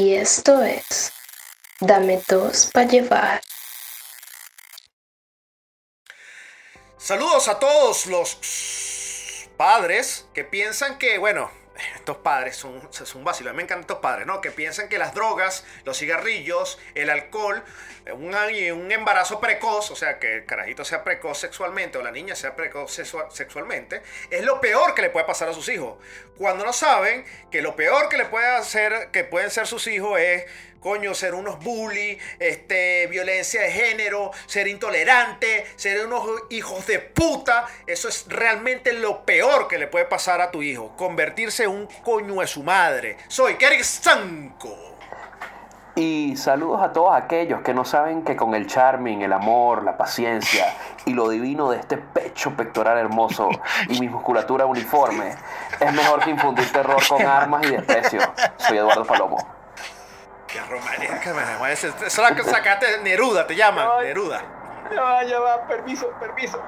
Y esto es Dame dos para llevar. Saludos a todos los padres que piensan que, bueno, estos padres son, son vacilos. Me encantan estos padres, ¿no? Que piensan que las drogas, los cigarrillos, el alcohol, un, un embarazo precoz, o sea, que el carajito sea precoz sexualmente o la niña sea precoz sexualmente, es lo peor que le puede pasar a sus hijos. Cuando no saben que lo peor que le puede hacer, que pueden ser sus hijos es coño, ser unos bully, este, violencia de género, ser intolerante, ser unos hijos de puta. Eso es realmente lo peor que le puede pasar a tu hijo. Convertirse en un coño de su madre. Soy Kerik Sanko. Y saludos a todos aquellos que no saben que con el charming, el amor, la paciencia y lo divino de este pecho pectoral hermoso y mi musculatura uniforme, es mejor que infundir terror con armas y desprecio. Soy Eduardo Palomo. Qué romántica, me Eso sacaste Neruda, te llaman, Neruda. Ya va, ya va, permiso, permiso.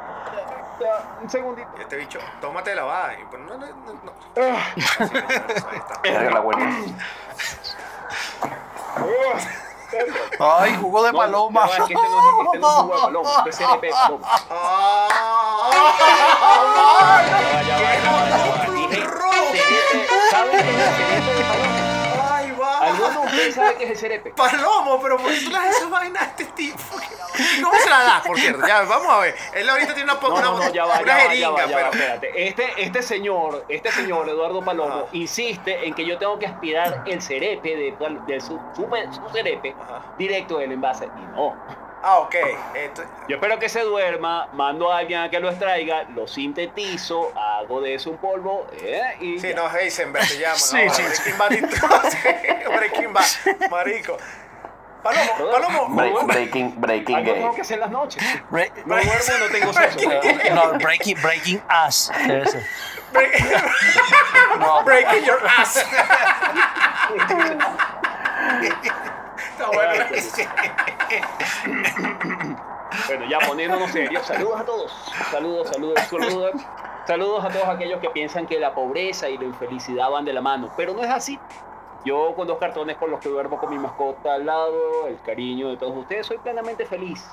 Ya, un segundito. Este bicho, tómate la va. Pues no, no, no. Ah. Ahí está. la buena. Ay, jugo de paloma. No, este no es, este no es jugo paloma, este es CNP de paloma. ¡Ay! Ya va, ya va, ya va, ya va. Dije, CNP, ¿sabes qué es el CNP de paloma? ¿Alguno de ustedes sabe qué es el cerepe? Palomo, pero ¿por qué tú le das esa vaina a este tipo? ¿Cómo se la das, por cierto? Ya, vamos a ver. Él ahorita tiene una, no, una, no, no, ya va, una ya va, jeringa, ya va, ya pero... va, espérate. Este, este señor, este señor, Eduardo Palomo, Ajá. insiste en que yo tengo que aspirar el cerepe de, de su, su, su cerepe Ajá. directo del envase. Y no. Ah, ok. Esto- Yo espero que se duerma, mando a alguien a que lo extraiga, lo sintetizo, hago de eso un polvo, eh, y Sí, ya. no, Heisenberg se llama. Sí, no, sí, Breaking Bad Breaking Bad, marico. Palomo, Palomo. Break- breaking breaking Algo gay. tengo que hacer en las noches. Bre- No duermo, no tengo sexo. no, breaking, breaking ass. Break- No, Breaking your ass. Está bueno. Bueno, ya poniéndonos serios, saludos a todos. Saludos, saludos, saludos. Saludos a todos aquellos que piensan que la pobreza y la infelicidad van de la mano, pero no es así. Yo con dos cartones con los que duermo con mi mascota al lado, el cariño de todos ustedes, soy plenamente feliz.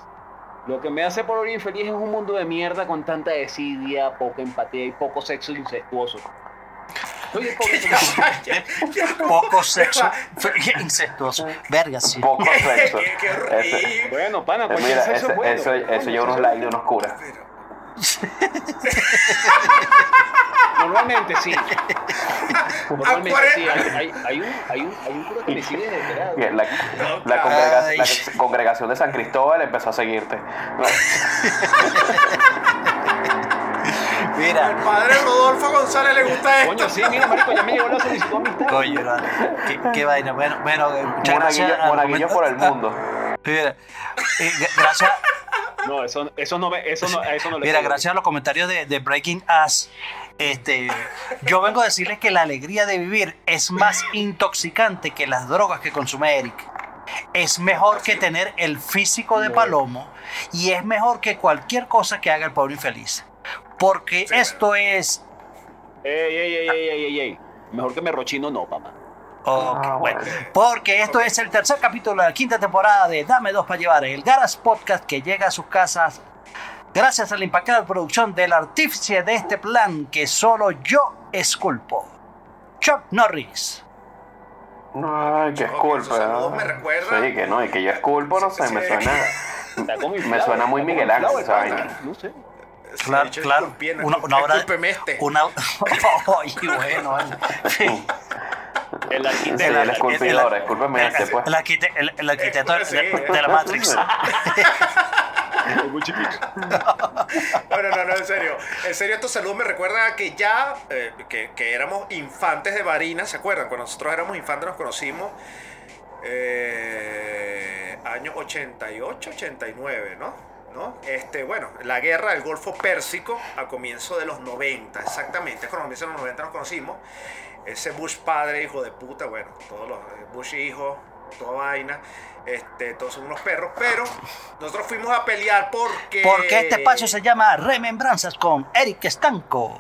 Lo que me hace por hoy infeliz es un mundo de mierda con tanta desidia, poca empatía y poco sexo incestuoso. Pobre poco sexo incestuoso. Verga, sí. Poco sexo. Qué- horrible. Bueno, pana, cualquier mira, sexo ese- es bueno. eso, eso lleva unos likes de unos curas. Normalmente sí. Normalmente sí. Hay, hay, hay un, hay, un, hay un cura que me sigue desesperado. La, la, claro. congrega- Ay. la congregación de San Cristóbal empezó a seguirte. Al Mira. padre Rodolfo González le gusta esto. Coño, sí, mira, marico, ya me llegó la solicitud de amistad. Coño, no, qué, qué vaina. Bueno, bueno, eh, muchas Monaguillo, gracias. al monaguillo por el mundo. Mira, eh, gra- gracias, No, eso, eso no me, eso no, a eso no le mira, gracias a los comentarios de, de Breaking Us. Este, yo vengo a decirles que la alegría de vivir es más intoxicante que las drogas que consume Eric. Es mejor que tener el físico de Palomo y es mejor que cualquier cosa que haga el pobre infeliz. Porque esto es Ey, ey, ey, ey, ey, ey, ey. Mejor que me rochino, no, papá. Ok, Ah, bueno, porque esto es el tercer capítulo de la quinta temporada de Dame dos para llevar, el Garas Podcast que llega a sus casas gracias a la impactante producción del artífice de este plan que solo yo esculpo, Chuck Norris. Ay, qué Esos esculpa. ¿no? me Sí, que no, y que yo esculpo, no sé, me suena. Me suena muy Miguel Ángel vaina. No sé. Claro, claro, una, una obra, discúlpeme este. una, Ay, bueno, vale. El Sí, arquitecto. el esculpidor, este, pues. el, el arquitecto de, Sí, de- eh. de la Matrix. muy chiquito. Bueno, no, no, en serio. En serio, estos saludos me recuerdan a que ya, eh, que, que éramos infantes de Varina, ¿se acuerdan? Cuando nosotros éramos infantes nos conocimos. Eh, año 88, 89, ¿no? ¿No? Este, bueno, la guerra del Golfo Pérsico a comienzo de los 90, exactamente. Cuando comienzo de los 90 nos conocimos. Ese Bush padre, hijo de puta, bueno, todos los eh, Bush hijos, toda vaina. Este, todos son unos perros, pero nosotros fuimos a pelear porque. Porque este espacio se llama Remembranzas con Eric Estanco.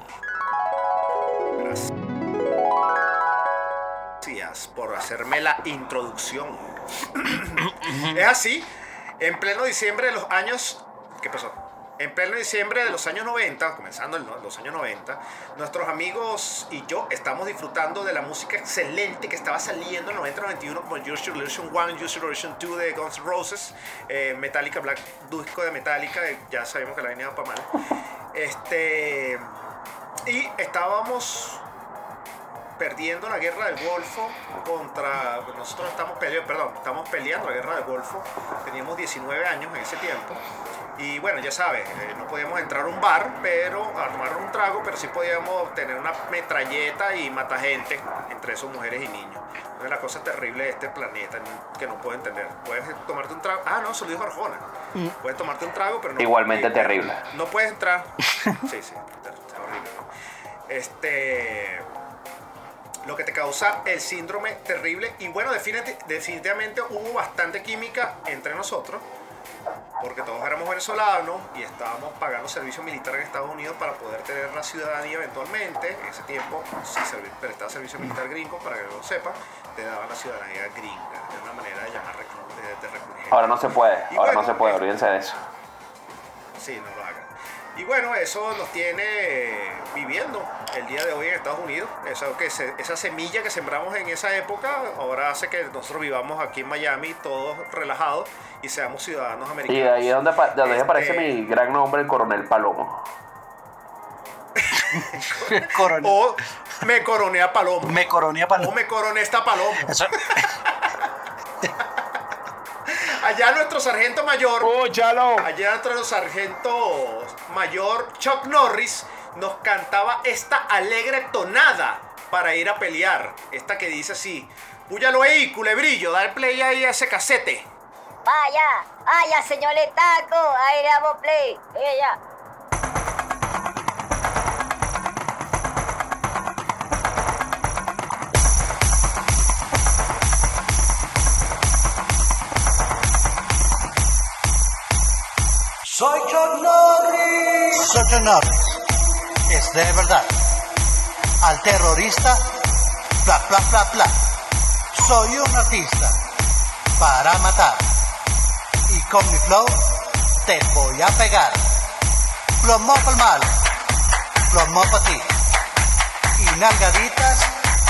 Gracias por hacerme la introducción. es así, en pleno diciembre de los años... ¿Qué pasó? En pleno diciembre de los años 90, comenzando los años 90, nuestros amigos y yo estamos disfrutando de la música excelente que estaba saliendo en 90-91 como Your Illusion 1, Use Your Illusion 2 de Guns N' Roses, eh, Metallica, Black Disco de Metallica, eh, ya sabemos que la venía para mal. Este, y estábamos perdiendo la guerra del Golfo contra. Nosotros estamos peleando, perdón, estamos peleando la guerra del Golfo. Teníamos 19 años en ese tiempo. Y bueno, ya sabes, eh, no podíamos entrar a un bar, pero a tomar un trago, pero sí podíamos tener una metralleta y matar gente, entre esos mujeres y niños. Una de las cosas terribles de este planeta que no puedo entender. Puedes tomarte un trago. Ah, no, se lo dijo Arjona. Puedes tomarte un trago, pero no. Igualmente eh, terrible. No puedes entrar. Sí, sí, horrible. Este lo que te causa el síndrome terrible. Y bueno, definiti- definitivamente hubo bastante química entre nosotros, porque todos éramos venezolanos y estábamos pagando servicio militar en Estados Unidos para poder tener la ciudadanía eventualmente. En ese tiempo, si servi- prestaba servicio militar gringo, para que lo sepa, te daban la ciudadanía gringa. Es una manera de llamar de, de Ahora no se puede, Y ahora bueno, no se puede, eh, olvídense de eso. Sí, no lo. Y bueno, eso nos tiene viviendo el día de hoy en Estados Unidos. Eso que se- esa semilla que sembramos en esa época ahora hace que nosotros vivamos aquí en Miami todos relajados y seamos ciudadanos Y americanos. de ahí es donde, apa- de donde Este, aparece mi gran nombre, el coronel Palomo. Coronel. O me coroné a Palomo. Me coroné para O me coroné esta Palomo. Eso- Allá nuestro sargento mayor. ¡Escúchalo! Allá nuestro sargento mayor Chuck Norris nos cantaba esta alegre tonada para ir a pelear. Esta que dice así: Púyalo ahí, culebrillo, dale play ahí a ese casete. Vaya, vaya, señor Taco, ahí le damos play. Ella. Norris. Soy Chuck Norris. Es de verdad. Al terrorista, bla, bla, bla, bla. Soy un artista para matar. Y con mi flow te voy a pegar. Plomo para el malo, plomo para ti. Y nalgaditas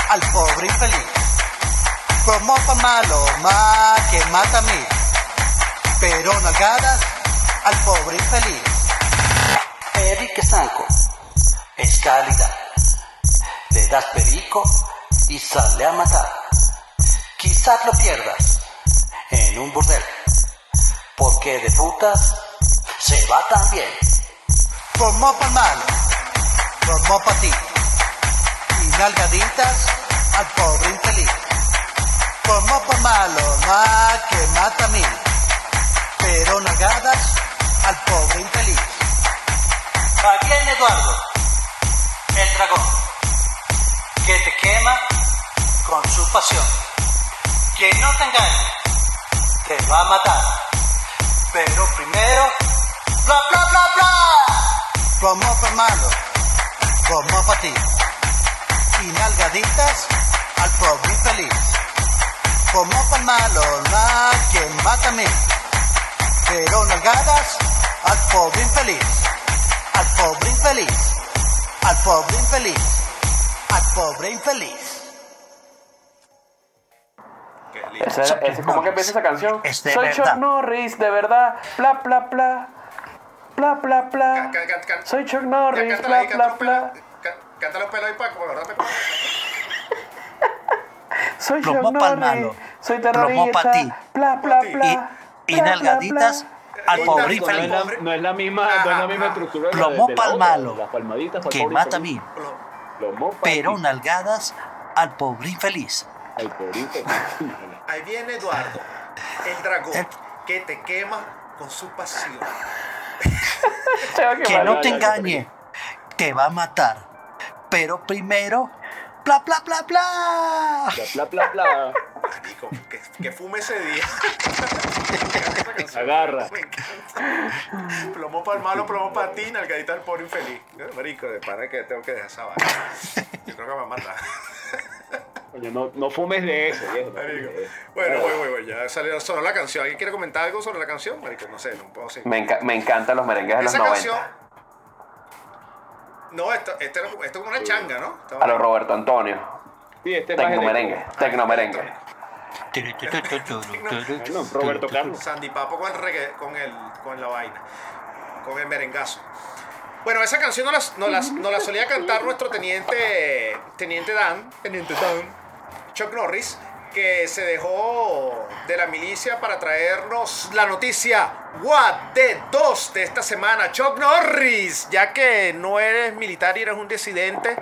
al pobre infeliz. Plomo para malo, más que mata a mí pero nalgadas al pobre infeliz. Eric Estanco es calidad. Le das perico y sale a matar. Quizás lo pierdas en un burdel, porque de putas se va también. Como para malo, como para ti. Y nalgaditas al pobre infeliz. Como para malo, más que mata a mí pero nalgadas al pobre infeliz. En Eduardo, el dragón, que te quema con su pasión. Que no te engañe, te va a matar. Pero primero, bla bla bla bla. Como para malo, como para ti. Y nalgaditas al pobre infeliz. Como para malo, la que mata a mí pero nalgadas al pobre infeliz, al pobre infeliz, al pobre infeliz, al pobre infeliz. Qué lindo. Ese, Chuck ese- ¿Cómo que empieza esa canción? Es de Soy verdad. Chuck Norris, de verdad. Bla, bla, bla. Bla, bla, bla. Can- can- can- can- Soy Chuck Norris, bla, ahí, bla, bla. pelo- ca- Cántale un pelo ahí para acordarte. Soy Plomo Chuck Norris. Soy Plomo terrorista. pa' ti. Bla, bla, Y- bla. Y, y nalgaditas bla. Al pobre No es, infeliz. la, no es la misma, no es la misma Ajá. estructura de la- Plomo de la pa'l otra, malo, Las palmaditas pa'l que pobre mata a infeliz. mí, Plomo pero nalgadas al pobre infeliz. Ay, pobrito. Ahí viene Eduardo, el dragón, El- que te quema con su pasión. Que no te engañe, te va a matar. Pero primero, bla, bla, bla, bla. Bla, bla, bla, bla. Marico, que, que fume ese día. Agarra. Me encanta. Plomo para el malo, plomo para ti, nalgadita al pobre infeliz. Marico, de para que tengo que dejar esa vaina. Yo creo que me va a matar. Coño, no, no fumes de eso, viejo. Marico. Bueno, voy, voy, voy. Ya salió sonó la canción. ¿Alguien quiere comentar algo sobre la canción? Marico, no sé, no puedo seguir. Me, enca- me encantan los merengues de los Esa 90. canción. No, esto, esto, esto es como una changa, ¿no? A los Roberto Antonio. Sí, este es Tecno merengue. Tecno merengue. Roberto Carlos. Sandy Papo con el reggae, con, el, con la vaina, con el merengazo. Bueno, esa canción no la, solía cantar nuestro teniente, teniente Dan, teniente Dan, Chuck Norris, que se dejó de la milicia para traernos la noticia What de 2 de esta semana. Chuck Norris, ya que no eres militar y eres un disidente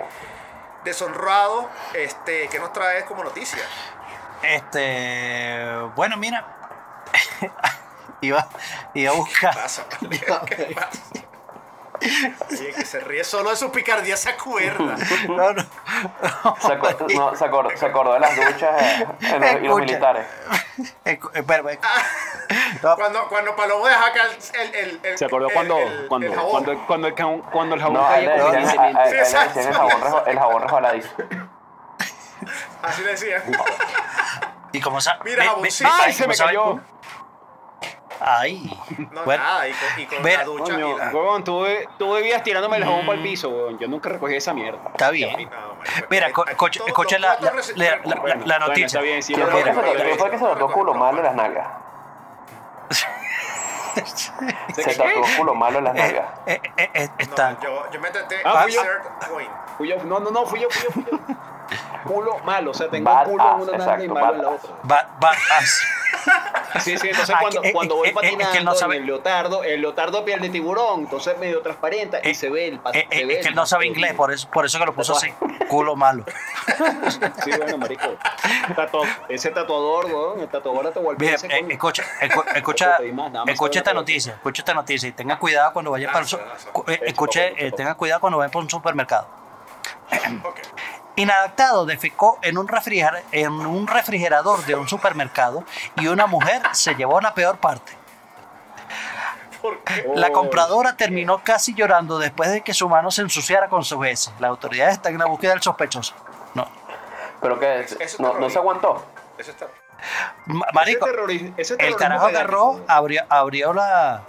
deshonrado, este, ¿qué nos traes como noticia? Este, bueno, mira, iba, iba a buscar. pasa? vale? ¿Qué pasa? Oye, que se ríe solo de su picardía se acuerda. No, no. Se, no, se acor- se acordó de las duchas eh, en los, y los militares. Escu- espera, espera. No, Cuando, cuando Palomo deja acá el, el, el- ¿Se acordó cuando, el- cuando, el jabón? cuando, cuando, el, jabón- cuando el jabón No, caía el jabón, rejo- el jabón resbaladizo. Así decía. ¿Y cómo sa- Mira, jaboncito. ¡Ay, ¿cómo se me cayó! Ay. No, bueno, nada, y con, y con Ver- la ducha. Coño, y la- huevón, tú, tú vivías tirándome el jabón para el piso, huevón. Yo nunca recogí esa mierda. está bien. No, marico, Mira, escucha la, la, la- la- Bueno, noticia. está bien, sí, ¿Quién fue que se no, lo- quién fue que se lo tocó culo malo en las nalgas? Se tatuó culo malo en las nalgas. Eh, eh, eh, No, está. yo, yo me traté Ah, fui yo. insert point. Fui yo, no, no, no, fui yo, fui yo, fui yo. Culo malo, o sea, tengo Bad un culo en ass, una nalga y exacto, malo en la bad otra. Va, va, as- Sí, sí, entonces Ah, cuando, que- cuando eh, voy eh, eh, patinando es que no sabe- en el leotardo, el leotardo piel de tiburón, entonces medio transparente y eh, se ve el pa- eh, se eh, ve es que él no sabe inglés, por eso, por eso que lo puso así. Culo malo. Sí, bueno, marico. Tatu- ese tatuador, weón, el tatuador te Bien, vuelve eh, escucha, escu- escucha, escucha esta noticia, escucha esta noticia y tenga cuidado cuando vaya para el su- Gracias, cu- eh, Eso, escuche, eh, tenga cuidado cuando vaya por un supermercado. Ok. Inadaptado defecó en un, refriger- en un refrigerador de un supermercado y una mujer se llevó la peor parte. ¿Por qué? La compradora terminó casi llorando después de que su mano se ensuciara con sus heces. Las autoridades están en la búsqueda del sospechoso. No. ¿Pero qué? Es ¿No, ¿No se aguantó? Eso está. Ma- Marico, Ese terrori- ese el carajo agarró, abrió, abrió la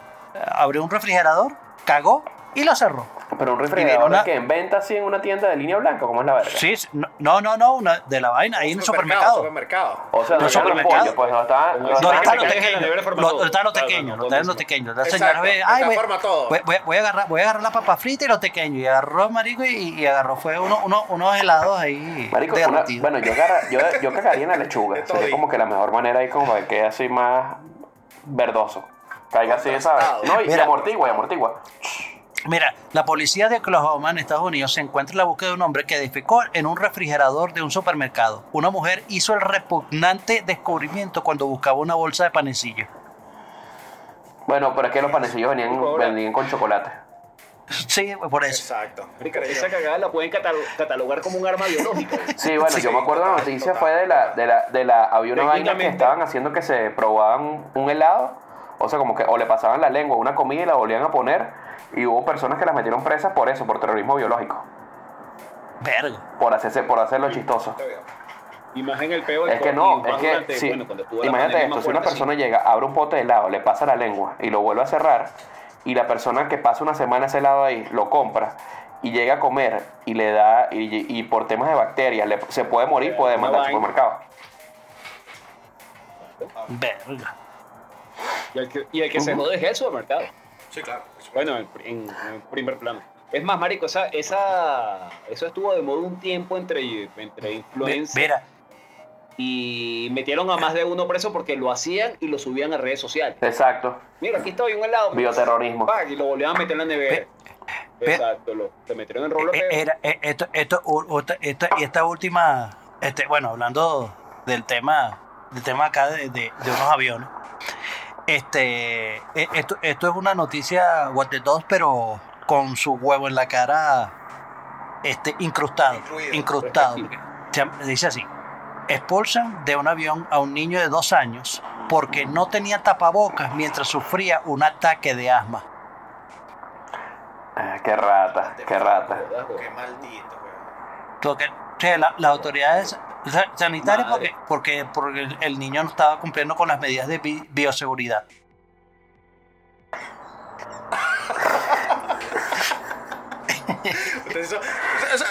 abrió un refrigerador, cagó y lo cerró. ¿Pero un refrigerador una- que en venta así en una tienda de línea blanca? ¿Cómo es la verga? Sí, no, no, no, una, de la vaina, ahí en el supermercado. Supermercado. O sea, No, no supermercado. pollos, pues no están... No, no No, forma Los, todo. están los Claro, pequeños, no, no, los no. pequeños. La señora ve, ay, voy, forma todo. voy, voy- voy a agarrar, voy a agarrar la papa frita y los pequeños. Y agarró, marico, y, y agarró, fue uno, uno- unos helados ahí Marico, una- bueno, yo, agarra- yo, yo cagaría en la lechuga. Sería como que la mejor manera ahí como para que quede así más verdoso. Caiga así, ¿sabes? No, y, amortigua, y amortigua. Mira, la policía de Oklahoma en Estados Unidos se encuentra en la búsqueda de un hombre que defecó en un refrigerador de un supermercado. Una mujer hizo el repugnante descubrimiento cuando buscaba una bolsa de panecillo. Bueno, pero es que los panecillos venían, venían con chocolate. Sí, por eso. Exacto. Esa cagada la pueden catalo- catalogar como un arma biológica. Sí, bueno, Sí, yo me acuerdo la total, noticia total. fue de la, de la, de la, había una vaina que estaban haciendo que se probaban un helado, o sea, como que o le pasaban la lengua a una comida y la volvían a poner, y hubo personas que las metieron presas por eso, por terrorismo biológico, Verga. por hacerse, por hacerlo chistoso. Imagen el peo del Es que no, es que, durante- sí, bueno, imagínate pandemia esto, si una persona sí. llega, abre un pote de helado, le pasa la lengua y lo vuelve a cerrar, y la persona que pasa una semana ese helado ahí lo compra y llega a comer y le da, y, y por temas de bacterias le- se puede morir, puede demandar al supermercado. Verga. Y el que, y el que se jode es el supermercado. Sí, claro. Bueno, en, en- en primer plano. Es más, marico, esa, esa, eso estuvo de moda un tiempo entre, entre Ve- influencers Mira, y metieron a más de uno preso porque lo hacían y lo subían a redes sociales. Exacto. Mira, aquí estoy un helado. Bioterrorismo. Pac, Y lo volvían a meter en la nevera. Ve- Exacto, lo, te metieron en rolo Eh. Era, eh, esto, esto, esta, y esta última, este, bueno, hablando del tema, del tema acá de, de- de unos aviones, este, eh, esto, esto es una noticia what the pero con su huevo en la cara, este, incrustado, Incluido. incrustado. porque se dice así, expulsan de un avión a un niño de dos años porque no tenía tapabocas mientras sufría un ataque de asma. Ah, qué rata, qué rata. Qué maldito, weón. Lo que, o sea, la- las autoridades Sa- Sanitario porque, porque, porque el, niño no estaba cumpliendo con las medidas de bi- bioseguridad. O sea,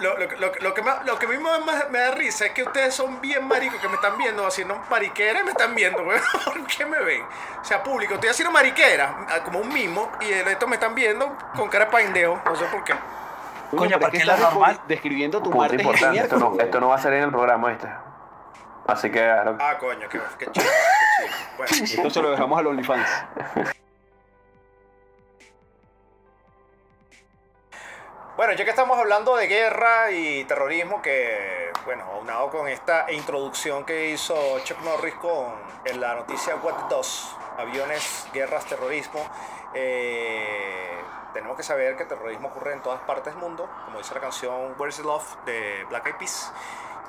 lo, lo- lo- lo que lo que me, da risa es que ustedes son bien maricos que me están viendo haciendo mariquera y me están viendo, weón. ¿Por qué me ven? O sea, público, estoy haciendo mariquera, ah, como un mimo, y estos me están viendo con cara de pendejo, no sé por qué. Coño, es que la estás normal- describiendo tu Punto martes y importante, esto no, esto no va a salir en el programa, ¿viste? Así que. Ah, coño, qué, qué chido, qué chido. Bueno, Esto se lo dejamos al OnlyFans. Bueno, ya que estamos hablando de guerra y terrorismo, que, bueno, aunado con esta introducción que hizo Chuck Norris con en la noticia What the Does, aviones, guerras, terrorismo, eh, tenemos que saber que el terrorismo ocurre en todas partes del mundo, como dice la canción Where's the Love de Black Eyed Peas.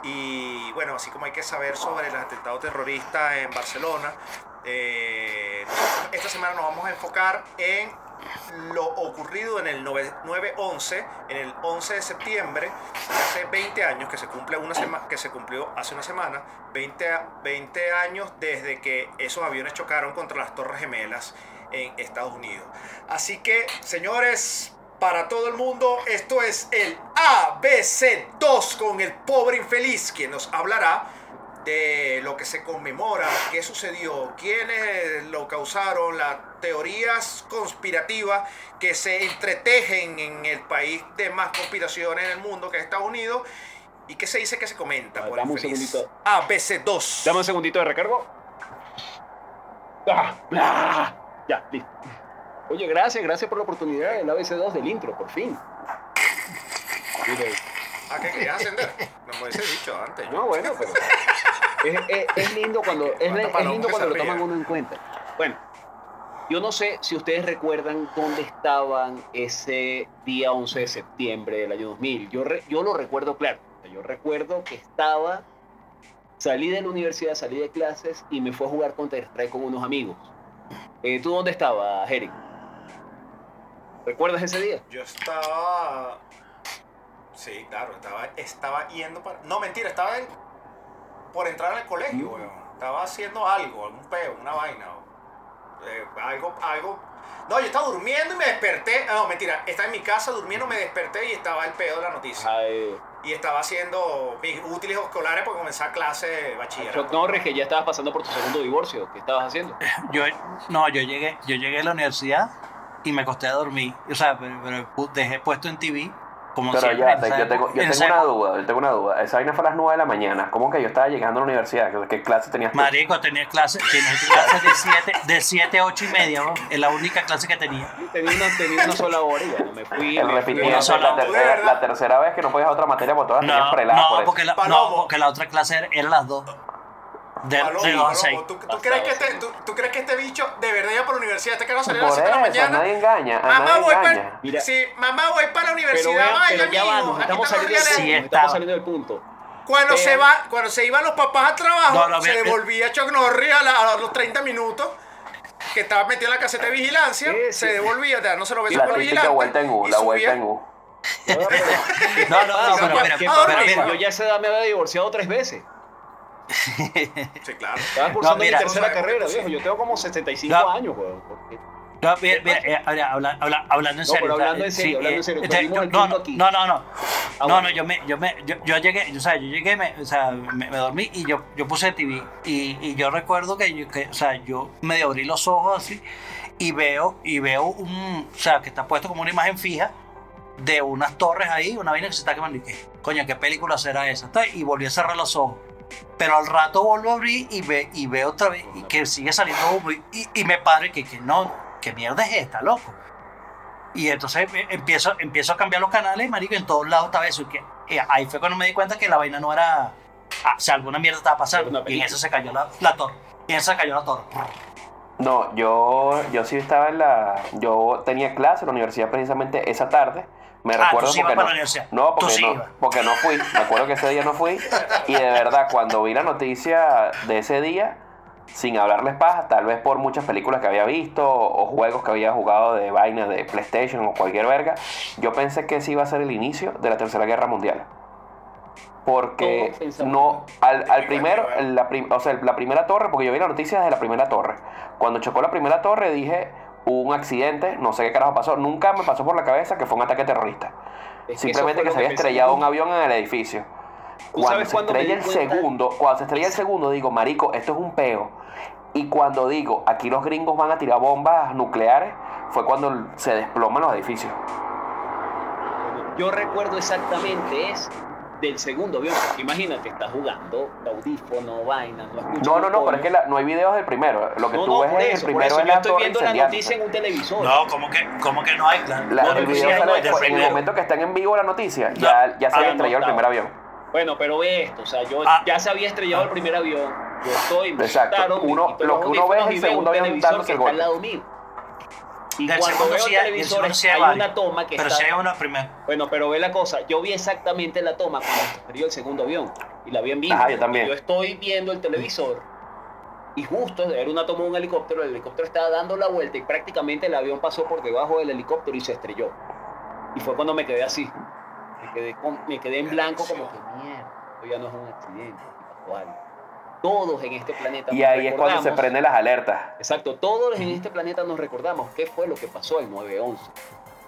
Y bueno, así como hay que saber sobre el atentado terrorista en Barcelona, eh, esta semana nos vamos a enfocar en lo ocurrido en el 9 9-11, en el 11 de septiembre, hace 20 años, que se, cumple una sema- que se cumplió hace una semana, 20, a- 20 años desde que esos aviones chocaron contra las Torres Gemelas en Estados Unidos. Así que, señores, para todo el mundo, esto es el ABC2 con el pobre infeliz, quien nos hablará de lo que se conmemora, qué sucedió, quiénes lo causaron, las teorías conspirativas que se entretejen en el país de más conspiraciones en el mundo que es Estados Unidos y qué se dice que se comenta Ah, por dame un segundito. ABC2. Dame un segundito de recargo. Ah, ah, ya, listo. Oye, gracias, gracias por la oportunidad del ABC2 del intro, por fin. ¿A qué querías ascender? No me hubiese dicho antes. No, bueno, pero es, es- es lindo cuando, es, es lindo cuando lo toman uno en cuenta. Bueno, yo no sé si ustedes recuerdan dónde estaban ese día 11 de septiembre del año 2000. Yo, re- yo lo recuerdo claro. Yo recuerdo que estaba, salí de la universidad, salí de clases y me fui a jugar Counter-Strike con unos amigos. Eh, ¿Tú dónde estabas, Eric? ¿Recuerdas ese día? Yo estaba. Sí, claro, estaba, estaba yendo para. No, mentira, estaba en- por entrar al colegio, Mm. weón. Estaba haciendo algo, algún peo, una vaina. eh, algo, algo. No, yo estaba durmiendo y me desperté. ah, No, mentira, estaba en mi casa durmiendo, me desperté y estaba el peo de la noticia. Ay, Y estaba haciendo mis útiles escolares porque comenzaba clase de Chuck bachillerato. Norris, que ya estabas pasando por tu segundo divorcio. ¿Qué estabas haciendo? Yo, no, yo llegué, yo llegué a la universidad y me acosté a dormir. O sea, pero, pero dejé puesto en TV. Como Pero siempre, ya, te- yo tengo, yo en tengo una duda, yo tengo una duda. Esa vaina fue a las 9 de la mañana. ¿Cómo que yo estaba llegando a la universidad? ¿Qué, qué clase tenías tú? Marico, tenía clases tenía clases de 7 de siete, 8 y media, ¿no? Es la única clase que tenía. Tenía una, tenía una sola hora y bueno, me fui. El repitiendo la, tercera, la tercera vez que no podías otra materia porque todas las tenías No, preladas no, por eso. porque la, no, porque la otra clase era, era las 2. De, Palomo, de 2 a Palomo, 6. ¿tú, tú crees que este, tú, tú crees que este bicho de verdad iba por la universidad? Este carajo salió a las Por 7 de la mañana. nadie engaña, a Mamá, nadie voy engaña. para Mira. sí, mamá, voy para la Pero, universidad. Vaya, pero ya va, mijo, nos aquí estamos saliendo, Sí, estamos saliendo del punto. Cuando se Pero- va, cuando se iban los papás al trabajo, No, no, se devolvía Chuck Norris a, la- a los 30 minutos. Que estaba metido en la caseta de vigilancia, Sí, sí. se devolvía, ya no se lo ve La por vigilante. vuelta en U, la vuelta en U. No, no, no, pero, ¿qué- mira, pero. Yo ya a esa edad me había divorciado tres veces. Sí, claro. Estaba cursando mira. mi tercera No carrera, viejo. Yo tengo como 65 No. años, weón. No, mira, mira, eh, habla- habla- hablando en No, serio. pero o sea, hablando en serio, sí, hablando en eh, serio, yo- no, no, aquí. no, no, no. Ah, No, bueno. no, yo me, yo me, yo, yo llegué, o sea, yo llegué, me, o sea, me, me dormí y yo, yo puse TV y, y yo recuerdo que, yo, que, o sea, yo medio abrí los ojos así y veo, y veo un, o sea, que está puesto como una imagen fija de unas torres ahí, una vaina que se está quemando y que, coño, ¿qué película será esa? Y volví a cerrar los ojos. Pero al rato vuelvo a abrir y, ve, y veo otra vez y que sigue saliendo humo y, y, me paro y que, que no, ¿qué mierda es esta, loco? Y entonces eh, empiezo, empiezo a cambiar los canales, marico, en todos lados estaba eso. Y que, y ahí fue cuando me di cuenta que la vaina no era... ah, o sea, alguna mierda estaba pasando. Y en eso se cayó la, la torre. Y en eso se cayó la torre. No, yo, yo sí estaba en la. Yo tenía clase en la universidad precisamente esa tarde. Me Ah, recuerdo tú sí ibas porque para no, la Tú porque sí no, ibas. porque no fui. Me acuerdo que ese día no fui. Y de verdad, cuando vi la noticia de ese día, sin hablarles paja, tal vez por muchas películas que había visto o juegos que había jugado de vainas de PlayStation o cualquier verga, yo pensé que ese iba a ser el inicio de la Tercera Guerra Mundial. porque no al, al primero la, prim- o sea, la primera torre porque yo vi la noticia desde la primera torre cuando chocó la primera torre dije hubo un accidente no sé qué carajo pasó nunca me pasó por la cabeza que fue un ataque terrorista. Es simplemente que, se había estrellado un avión en el edificio. ¿Tú cuando se estrella el segundo cuando se estrella el segundo digo marico esto es un peo y cuando digo aquí los gringos van a tirar bombas nucleares fue cuando se desploman los edificios. Yo recuerdo exactamente es del segundo avión, porque imagínate, estás jugando, audífono, vaina, no escuchas no no no pero es que la- no hay videos del primero lo que No, tú no, ves por en el eso, por primero eso es yo la estoy viendo la noticia en un televisor. No, como que, como que no hay. La, La- No, el pero video sí, sale no, después, del en el primero. momento que está en vivo la noticia, ya, ya se Ah, había no estrellado el primer avión. Bueno, pero ve esto, o sea, yo Ah. ya se había estrellado el primer avión, yo estoy, me Exacto. Uno- lo que uno ve es el segundo un avión dándose que el está al golpe. lado mío. Y Del cuando segundo veo sí el hay- televisor sí hay varios. una toma que Pero está... si hay uno primero. Bueno, pero ve la cosa, yo vi exactamente la toma cuando se estrelló el segundo avión y la vi en vivo. Ajá, yo también. Yo estoy viendo el televisor y justo era una toma de un helicóptero, el helicóptero estaba dando la vuelta y prácticamente el avión pasó por debajo del helicóptero y se estrelló. Y fue cuando me quedé así. Me quedé, con- me quedé en blanco como que mierda, esto ya no es un accidente, algo. Todos en este planeta Y ahí es cuando se prenden las alertas. Exacto, todos en este planeta nos recordamos qué fue lo que pasó el 9-11.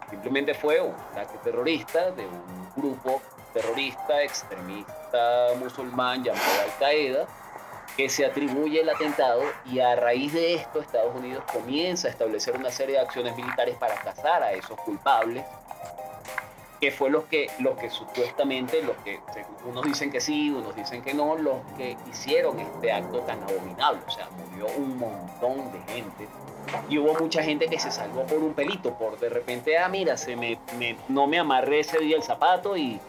Simplemente fue un ataque terrorista de un grupo terrorista extremista musulmán llamado Al-Qaeda que se atribuye el atentado y a raíz de esto Estados Unidos comienza a establecer una serie de acciones militares para cazar a esos culpables que fue los que, los que supuestamente, los que unos dicen que sí, unos dicen que no, los que hicieron este acto tan abominable. O sea, murió un montón de gente. Y hubo mucha gente que se salvó por un pelito, por de repente, ah, mira, se me, me- no me amarré ese día el zapato y,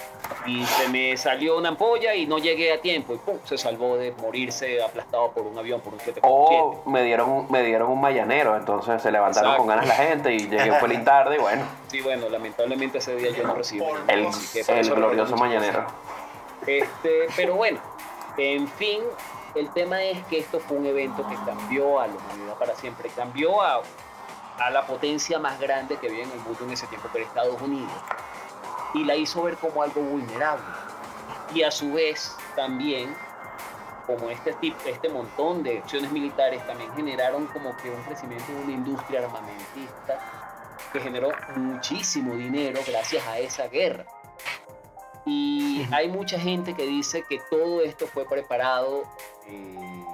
y se me salió una ampolla y no llegué a tiempo y pum, se salvó de morirse aplastado por un avión, por un 747. O me dieron, un- me dieron un mayanero, entonces se levantaron Exacto. con ganas la gente y llegué un pelín tarde y bueno, Sí, bueno, lamentablemente ese día yo no recibí. el, el glorioso mañanero. Este, pero bueno, en fin, el tema es que esto fue un evento que cambió a la humanidad para siempre, cambió a, a la potencia más grande que había en el mundo en ese tiempo, que era Estados Unidos, y la hizo ver como algo vulnerable. Y a su vez también, como este, tipo, este montón de acciones militares también generaron como que un crecimiento de una industria armamentista que generó muchísimo dinero gracias a esa guerra. Y hay mucha gente que dice que todo esto fue preparado eh,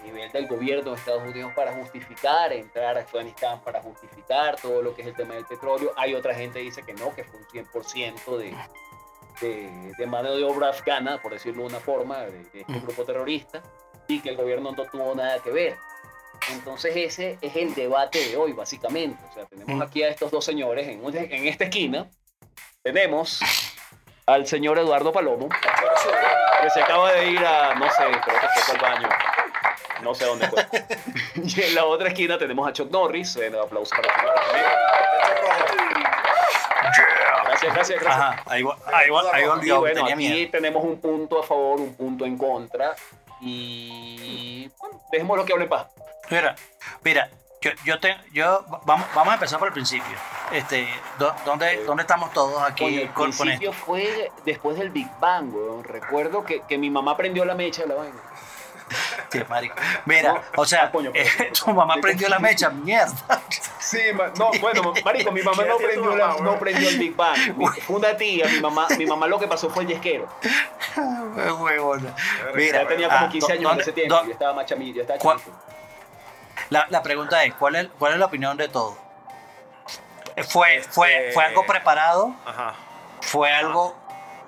a nivel del gobierno de Estados Unidos para justificar entrar a Afganistán, para justificar todo lo que es el tema del petróleo. Hay otra gente que dice que no, que fue un 100% de, de, de mano de obra afgana, por decirlo de una forma, de, de este grupo terrorista, y que el gobierno no tuvo nada que ver. Entonces ese es el debate de hoy, básicamente. O sea, tenemos aquí a estos dos señores en, un- en esta esquina. Tenemos al señor Eduardo Palomo, que se acaba de ir a, no sé, creo que fue al baño. No sé dónde fue. Y en la otra esquina tenemos a Chuck Norris. Un aplauso para Chuck Norris. Gracias, gracias, gracias. Ajá, ahí, ahí, ahí Y volvió, bueno, tenía aquí miedo. tenemos un punto a favor, un punto en contra. Y bueno, dejémoslo que hable en paz. Mira, mira, yo, yo te, yo, vamos, vamos a empezar por el principio. Este, ¿dó- ¿dónde, ¿Dónde estamos todos aquí el con, principio esto? fue después del Big Bang, weón. Recuerdo que, que mi mamá prendió la mecha de la vaina. Sí, marico. Mira, o sea, Ah, coño, eh, tu mamá prendió la mecha, mierda. Sí, no, bueno, marico, mi mamá no ¿Qué tiene tu prendió, la- no prendió el Big Bang. Fue una tía, mi mamá, mi mamá lo que pasó fue el yesquero. Huevona. Mira, Ya tenía como ah, 15 años en ¿dónde- ese tiempo. Yo estaba más chamillo, yo estaba ¿Cuál- chiquito. La, la pregunta es, ¿cuál es, cuál es la opinión de todos? ¿Fue, fue, Este- ¿Fue algo preparado? Ajá. ¿Fue algo,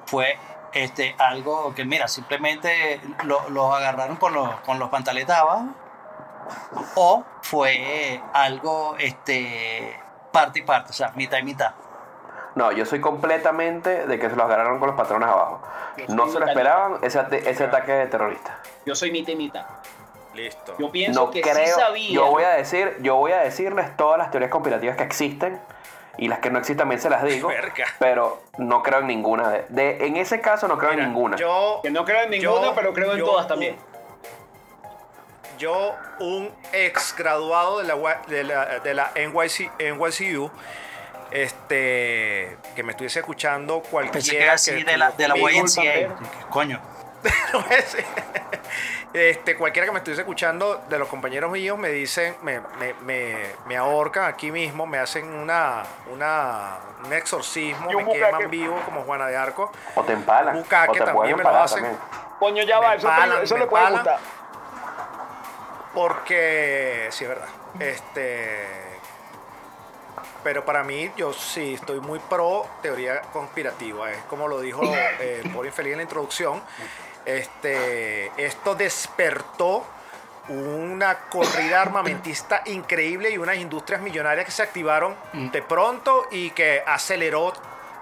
fue este, algo que, mira, simplemente lo- los agarraron con los, con los pantaletas abajo? ¿O fue algo este, parte y parte, o sea, mitad y mitad? No, yo soy completamente de que se los agarraron con los patrones abajo. No se lo esperaban ese, ese ataque terrorista. Yo soy mitad y mitad. Listo. Yo pienso No que sí creo. sabía. Yo voy a decir, yo voy a decirles todas las teorías conspirativas que existen y las que no existen también se las digo. Verga. Pero no creo en ninguna de, de- en ese caso no creo Mira, en ninguna. Yo, Que no creo en ninguna, Yo- pero creo en yo- todas también. yo, un ex graduado de la, de la, de la NYC, NYCU, este, que me estuviese escuchando cualquiera. Pensé que era así de la, de la estuvo YMCA. Este, cualquiera que me estuviese escuchando de los compañeros míos me dicen, me, me, me, me ahorcan aquí mismo, me hacen una, una, un exorcismo, un me queman vivo como Juana de Arco. O te empalan. Bucaque o te también me lo hacen. también. Coño, ya Me va, eso, empalan, eso le puede gustar. Porque, sí, es verdad. Este, pero para mí, yo sí estoy muy pro teoría conspirativa. Es como lo dijo eh, el pobre infeliz en la introducción. Este, esto despertó una corrida armamentista increíble y unas industrias millonarias que se activaron de pronto y que aceleró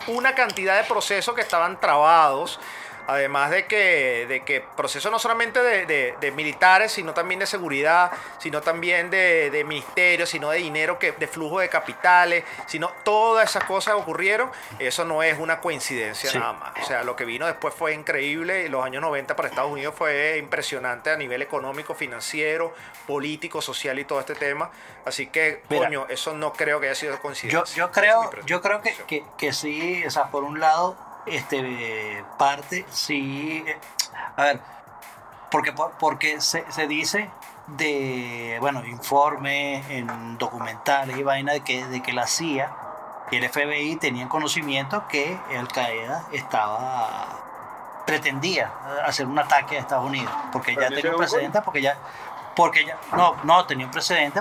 una cantidad de procesos que estaban trabados. Además de que, de que procesos no solamente de, de- de militares, sino también de seguridad, sino también de, de ministerios, sino de dinero, que, de flujo de capitales, sino todas esas cosas ocurrieron. Eso no es una coincidencia Sí. nada más. O sea, lo que vino después fue increíble. Los años 90 para Estados Unidos fue impresionante a nivel económico, financiero, político, social y todo este tema. Así que, Mira, coño, eso no creo que haya sido coincidencia. yo creo, yo creo que, que, que sí, o sea, por un lado, este parte, sí, a ver, porque, porque se, se dice de, bueno, informes, en documentales y vaina de que, de que la CIA y el FBI tenían conocimiento que Al Qaeda estaba pretendía hacer un ataque a Estados Unidos porque Pero ya no tenía un hicieron precedente porque ya porque ya no no tenía un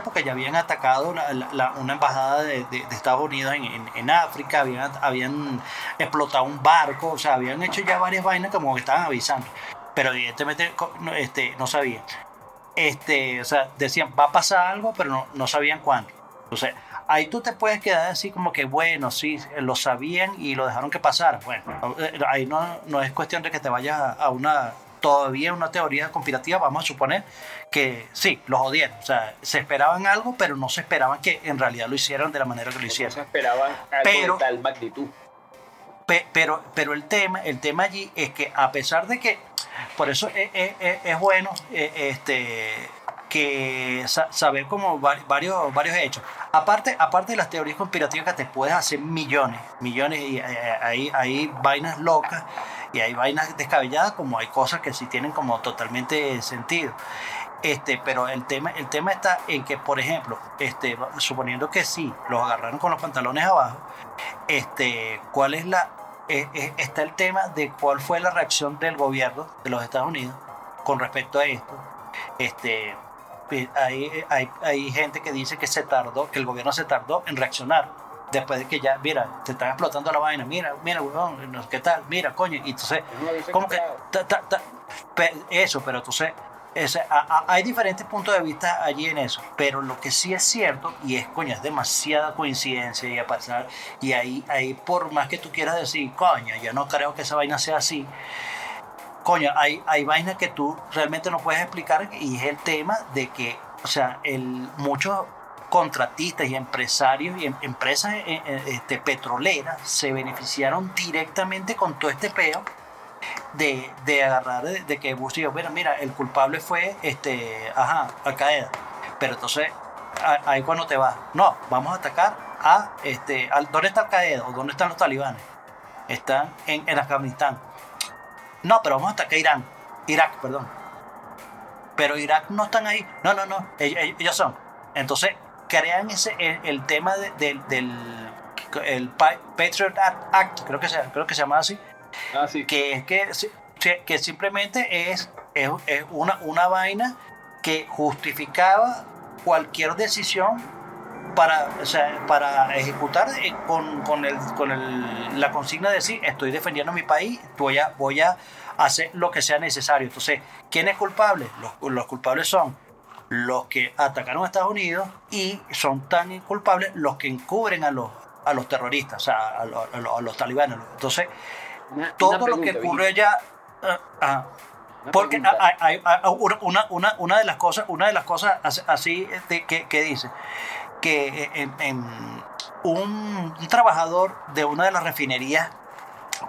porque ya habían atacado la- la- una embajada de, de- Estados Unidos en, en- en África habían habían explotado un barco o sea habían hecho ya varias vainas como que estaban avisando pero evidentemente este no sabían. Este o sea decían va a pasar algo pero no, no sabían cuándo. Entonces ahí tú te puedes quedar así como que bueno sí lo sabían y lo dejaron que pasara bueno eh, ahí no, no es cuestión de que te vayas a una todavía una teoría conspirativa vamos a suponer que sí los odiaron o sea se esperaban algo pero no se esperaban que en realidad lo hicieron de la manera que lo No hicieron se esperaban algo Pero- de tal magnitud. Pe- pero, pero el tema, el tema allí es que a pesar de que, por eso es, es- es- es bueno eh, este, que sa- saber como va- varios, varios hechos. Aparte, aparte de las teorías conspirativas que te puedes hacer millones, millones, y eh, hay, hay vainas locas y hay vainas descabelladas, como hay cosas que sí tienen como totalmente sentido. Este, pero el tema, el tema está en que, por ejemplo, este, suponiendo que sí, los agarraron con los pantalones abajo, este, ¿cuál es la, eh, eh, está el tema de cuál fue la reacción del gobierno de los Estados Unidos con respecto a esto? Este, eh, hay, hay, hay gente que dice que se tardó, que el gobierno se tardó en reaccionar. Después de que ya, mira, te están explotando la vaina, mira, mira, sé ¿qué tal? Mira, coño, y entonces, como que, comprado. ta- ta- ta- pe- eso, pero entonces, ese- a- a- hay diferentes puntos de vista allí en eso, pero lo que sí es cierto, y es, coño, es demasiada coincidencia y a pasar, y ahí, ahí por más que tú quieras decir, coño, yo no creo que esa vaina sea así, coño, hay, hay vainas que tú realmente no puedes explicar y es el tema de que, o sea, el, muchos contratistas y empresarios y em- empresas eh, eh, este, petroleras se beneficiaron directamente con todo este peo de, de agarrar, de, que Bush dijo, mira, mira, el culpable fue, este, ajá, Al Qaeda. Pero entonces, ahí cuando te vas, no, vamos a atacar a, este, ¿dónde está Al Qaeda o dónde están los talibanes? Están en, en Afganistán. No, pero vamos a atacar a Irán, Irak, perdón. Pero Irak no están ahí. No, no, no, ellos son. Entonces, crean ese, el, el tema de- del, del el Pa- Patriot Act, creo que se, creo que se llama así, Ah, sí. que es que, que simplemente es, es, es una, una vaina que justificaba cualquier decisión para, o sea, para ejecutar eh, con, con, el, con el- la consigna de decir estoy defendiendo mi país, voy a, voy a hacer lo que sea necesario. Entonces, ¿quién es culpable? Los, los culpables son los que atacaron a Estados Unidos y son tan culpables los que encubren a los, a los terroristas, o sea, a los, a los- a los talibanes. Entonces, Una- todo una lo que ocurre allá ah, una porque hay, una, una- una, una de las cosas una de las cosas as- así de- que, que dice que en, en un, un trabajador de una de las refinerías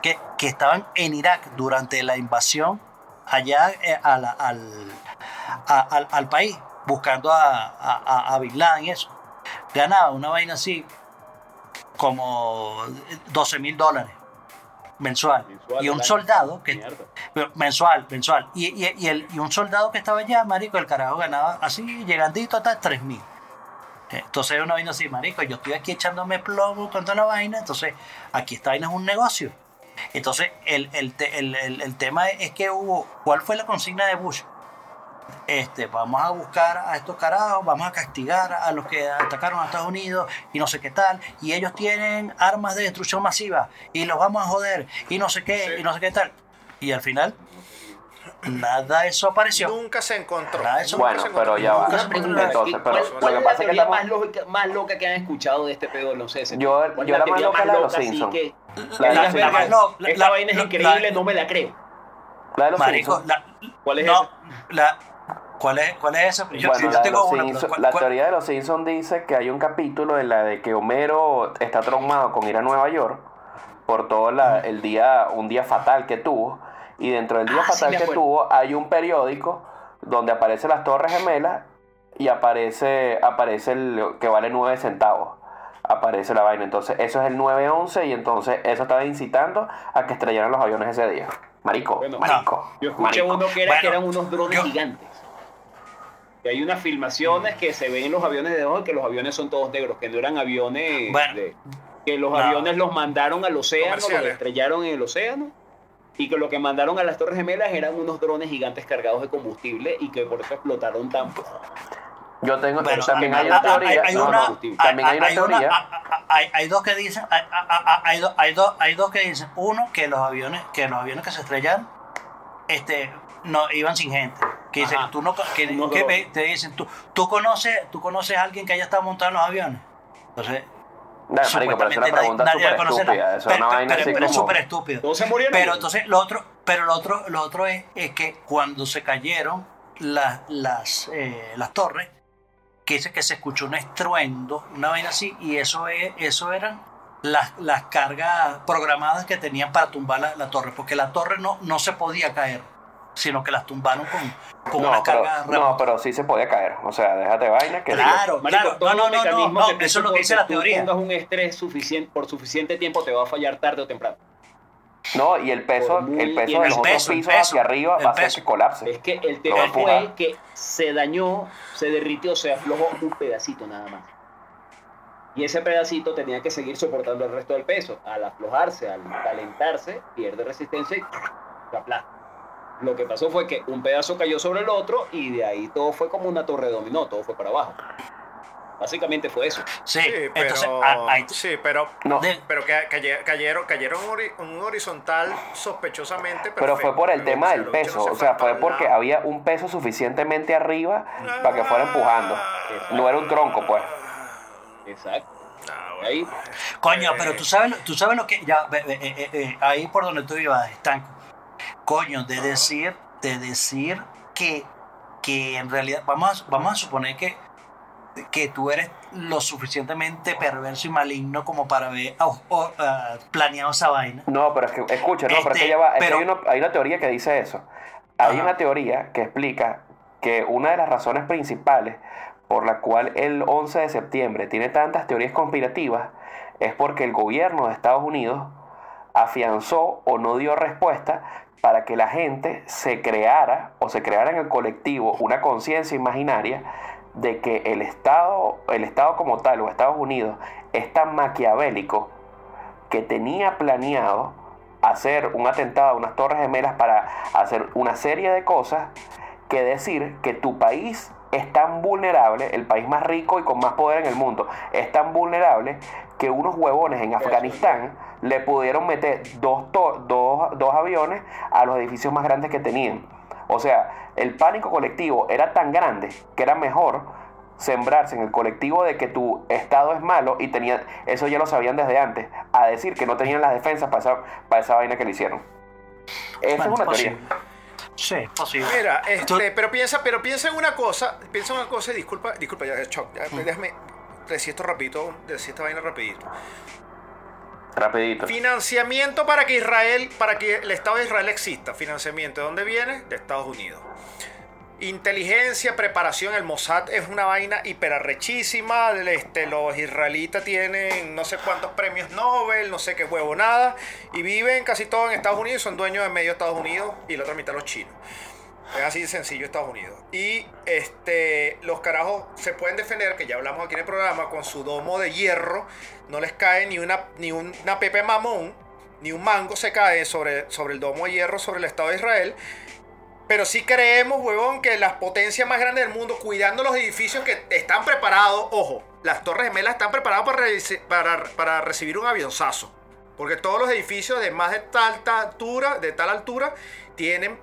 que, que estaban en Irak durante la invasión allá eh, a la- al, a- al, al país buscando a, a, a- Bin Laden y eso ganaba una vaina así como 12 mil dólares mensual. Mensual y un soldado que Mierda. mensual, mensual. Y, y, y el, y un soldado que estaba allá, marico, el carajo ganaba así, llegandito hasta 3 mil. Entonces uno vino así, marico, yo estoy aquí echándome plomo con toda la vaina, entonces aquí esta vaina es un negocio. Entonces el, el- el- el tema es que hubo, ¿cuál fue la consigna de Bush? Este, vamos a buscar a estos carajos, vamos a castigar a los que atacaron a Estados Unidos y no sé qué tal, y ellos tienen armas de destrucción masiva y los vamos a joder y no sé qué, y no sé qué tal. Y al final, nada de eso apareció. Nunca se encontró. Nada, eso Nunca Bueno, se encontró. pero ya va. Entonces, pero ¿Cuál, lo que es pasa la es que estamos. más, lógica, más loca que han escuchado de este pedo? No sé. Yo- ¿Cuál es yo la más loca la de los loca, así Simpsons. que- La de los Simpsons. "Verga, No, la- Esta la- vaina es la- increíble, la- no me la creo. La de los Simpsons. la, ¿Cuál es no, esa? la, ¿cuál, es, ¿cuál es esa? Yo, Bueno, yo la, de tengo los una. Simpson- pero ¿cuál- la cuál- teoría de los Simpsons dice que hay un capítulo en la de que Homero está traumado con ir a Nueva York por todo la- el día, un día fatal que tuvo. Y dentro del día Ah, fatal que tuvo hay un periódico donde aparecen las Torres Gemelas y aparece, aparece el que vale 9 centavos. Aparece la vaina. Entonces, eso es el 911 y entonces eso estaba incitando a que estrellaran los aviones ese día. Marico, Bueno, marico. Yo escuché marico. uno que, era, Bueno, que eran unos drones yo- gigantes. Que hay unas filmaciones que se ven en los aviones de hoy, que los aviones son todos negros, que no eran aviones. Bueno. de- que los No. aviones los mandaron al océano, los estrellaron en el océano. Y que lo que mandaron a las Torres Gemelas eran unos drones gigantes cargados de combustible y que por eso explotaron tan. Yo tengo, Bueno, también hay, hay una teoría. hay no, una, no, también hay una hay una- teoría. hay- hay dos que dicen, hay, hay- hay dos, hay dos, hay dos que dicen, uno que los aviones, que los aviones que se estrellan, este, no iban sin gente. Que dicen, Ajá. tú no, que, Unos que pe- te dicen, tú, tú conoces, tú conoces a alguien que haya estado montado en los aviones. Entonces, No, marico, pero es una supuestamente pregunta nadie- nadie súper estúpida. nada. Eso es Pero- vaina pero- es súper estúpido. Todos se murieron. Pero entonces lo otro, pero lo otro, lo otro es, es que cuando se cayeron las, las, eh, las torres, que dice que se escuchó un estruendo, una vaina así, y eso es, eso eran las, las cargas programadas que tenían para tumbar la, la torre, porque la torre no, no se podía caer, sino que las tumbaron con, con No unas pero, cargas no, pero sí se podía caer. O sea, déjate vaina que... Claro, Marico, claro, no, no, no, no, no, eso es lo que dice la tú teoría. un estrés suficiente, por suficiente tiempo te va a fallar tarde o temprano. No, y el peso, muy- el peso de los otros pisos peso, hacia arriba el va a hacer peso. que colapse. Es que el tema fue que se dañó, se derritió, se aflojó un pedacito nada más. Y ese pedacito tenía que seguir soportando el resto del peso. Al aflojarse, al calentarse, pierde resistencia y se aplasta. Lo que pasó fue que un pedazo cayó sobre el otro y de ahí todo fue como una torre de dominó, todo fue para abajo. Básicamente fue eso. Sí, Sí, entonces, pero, ah, sí, pero, No, pero que caye- cayeron, cayeron un, ori- un horizontal sospechosamente. pero fue por el tema del peso. no se O sea, fue porque lado. había un peso suficientemente arriba para que fuera empujando. No era un tronco, pues. Exacto. Ah, bueno. ahí, Coño, Eh, pero tú sabes, lo- tú sabes lo que. Ya, eh, eh, eh, ahí por donde tú ibas, estanco. Coño, de decir, de decir que, que en realidad, vamos a, vamos a suponer que, que tú eres lo suficientemente perverso y maligno como para haber ah, planeado esa vaina. No, pero es que, escucha, no, pero es que Este, ya va. es que pero- hay, una, hay una teoría que dice eso. Hay Ajá. una teoría que explica que una de las razones principales por la cual el 11 de septiembre tiene tantas teorías conspirativas es porque el gobierno de Estados Unidos afianzó o no dio respuesta para que la gente se creara o se creara en el colectivo una conciencia imaginaria de que el Estado, el Estado como tal o Estados Unidos es tan maquiavélico que tenía planeado hacer un atentado a unas torres gemelas para hacer una serie de cosas que decir que tu país es tan vulnerable, el país más rico y con más poder en el mundo, es tan vulnerable que unos huevones en Afganistán le pudieron meter dos, dos, dos aviones a los edificios más grandes que tenían. O sea, el pánico colectivo era tan grande que era mejor sembrarse en el colectivo de que tu estado es malo y tenía, eso ya lo sabían desde antes, a decir que no tenían las defensas para esa, para esa vaina que le hicieron. Esa es una teoría. Sí, posible. Mira, este, pero piensa, pero piensa en una cosa, piensa en una cosa y disculpa, disculpa, ya, Choc, ya, Mm. déjame decir esto rapidito, decir esta vaina rapidito. Rapidito. Financiamiento para que Israel, para que el Estado de Israel exista. Financiamiento, ¿de dónde viene? De Estados Unidos. Inteligencia, preparación. El Mossad es una vaina hiperarrechísima. Este, los israelitas tienen no sé cuántos premios Nobel, no sé qué huevo nada. Y viven casi todos en Estados Unidos. Son dueños de medio Estados Unidos y la otra mitad los chinos. Es así de sencillo Estados Unidos. Y este, los carajos se pueden defender, que ya hablamos aquí en el programa, con su domo de hierro. No les cae ni una, ni una pepe mamón, ni un mango se cae sobre, sobre el domo de hierro, sobre el Estado de Israel. Pero sí creemos, huevón, que las potencias más grandes del mundo, cuidando los edificios que están preparados, ojo, las Torres Gemelas están preparadas para, recibir un avionzazo. Porque todos los edificios de más de tal altura, de tal altura, tienen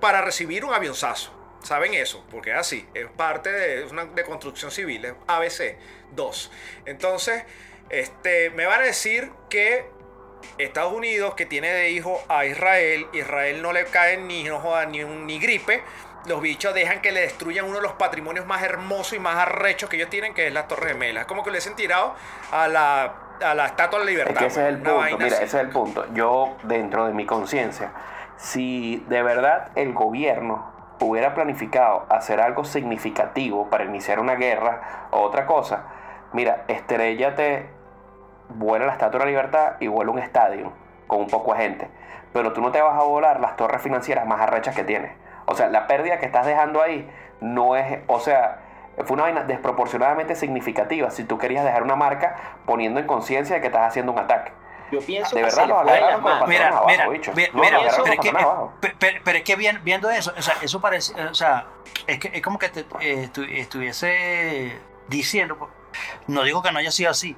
para recibir un avionzazo. ¿Saben eso? Porque es así. Es parte de, una, de construcción civil. Es ABC 2. Entonces, este, me van a decir que Estados Unidos, que tiene de hijo a Israel, Israel no le cae ni, no joda, ni, un, ni gripe. Los bichos dejan que le destruyan uno de los patrimonios más hermosos y más arrechos que ellos tienen, que es la Torre Gemela. Es como que le han tirado a la, a la Estatua de la Libertad. ese es el punto. Mira, ese es el punto. Yo, dentro de mi conciencia, si de verdad el gobierno hubiera planificado hacer algo significativo para iniciar una guerra o otra cosa, mira, estrellate vuela la Estatua de la Libertad y vuela un estadio con un poco de gente. Pero tú no te vas a volar las torres financieras más arrechas que tienes. O sea, la pérdida que estás dejando ahí no es, o sea, fue una vaina desproporcionadamente significativa si tú querías dejar una marca poniendo en conciencia de que estás haciendo un ataque. Yo pienso de verdad los agarraron con mira, abajo, mira, bichos. mira, No, mira, los pero, es que, abajo. pero, pero es que bien- viendo eso, o sea, eso parece, o sea, es que es como que te, eh, estu- estuviese diciendo, no digo que no haya sido así,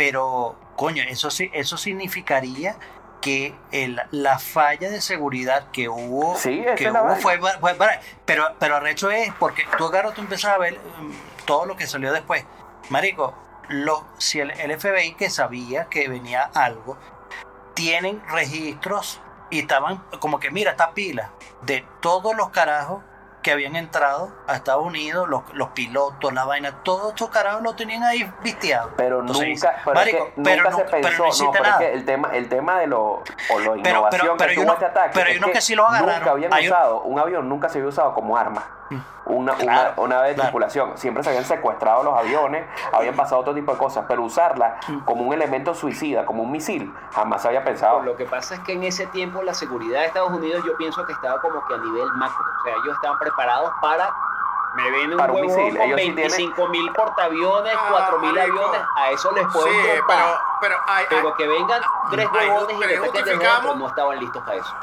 pero coño, eso sí, eso significaría que el- la falla de seguridad que hubo, Sí, que hubo fue- fue- pero, pero arrecho es porque tú agarras, tú empiezas a ver mm, todo lo que salió después. Marico, lo, si el, el FBI que sabía que venía algo, tienen registros y estaban como que, mira, esta pila de todos los carajos que habían entrado a Estados Unidos, los, los pilotos, la vaina, todos estos carajos lo tenían ahí visteado. Pero Entonces nunca, pero "Marico, es que pero nunca no- se pero no pensó, no, hiciste pero es nada". que el tema, el tema de lo, o lo Pero- innovación pero- pero que tuvo uno- este ataque, pero hay es uno que sí lo agarraron. Nunca habían usado, un avión nunca se había usado como arma. Una, Claro, una, una de claro. tripulación. Siempre se habían secuestrado los aviones, habían pasado otro tipo de cosas, pero usarla como un elemento suicida, como un misil, jamás se había pensado. Lo que pasa es que en ese tiempo la seguridad de Estados Unidos yo pienso que estaba como que a nivel macro. O sea, ellos estaban preparados para... Me ven un Para un misil, con ellos sí tienen- 25 mil portaaviones, Ah, 4 mil aviones, a eso les pueden Sí, pero, pero, hay, Pero hay- que vengan tres huevones y justificamos- dentro, no estaban listos para eso.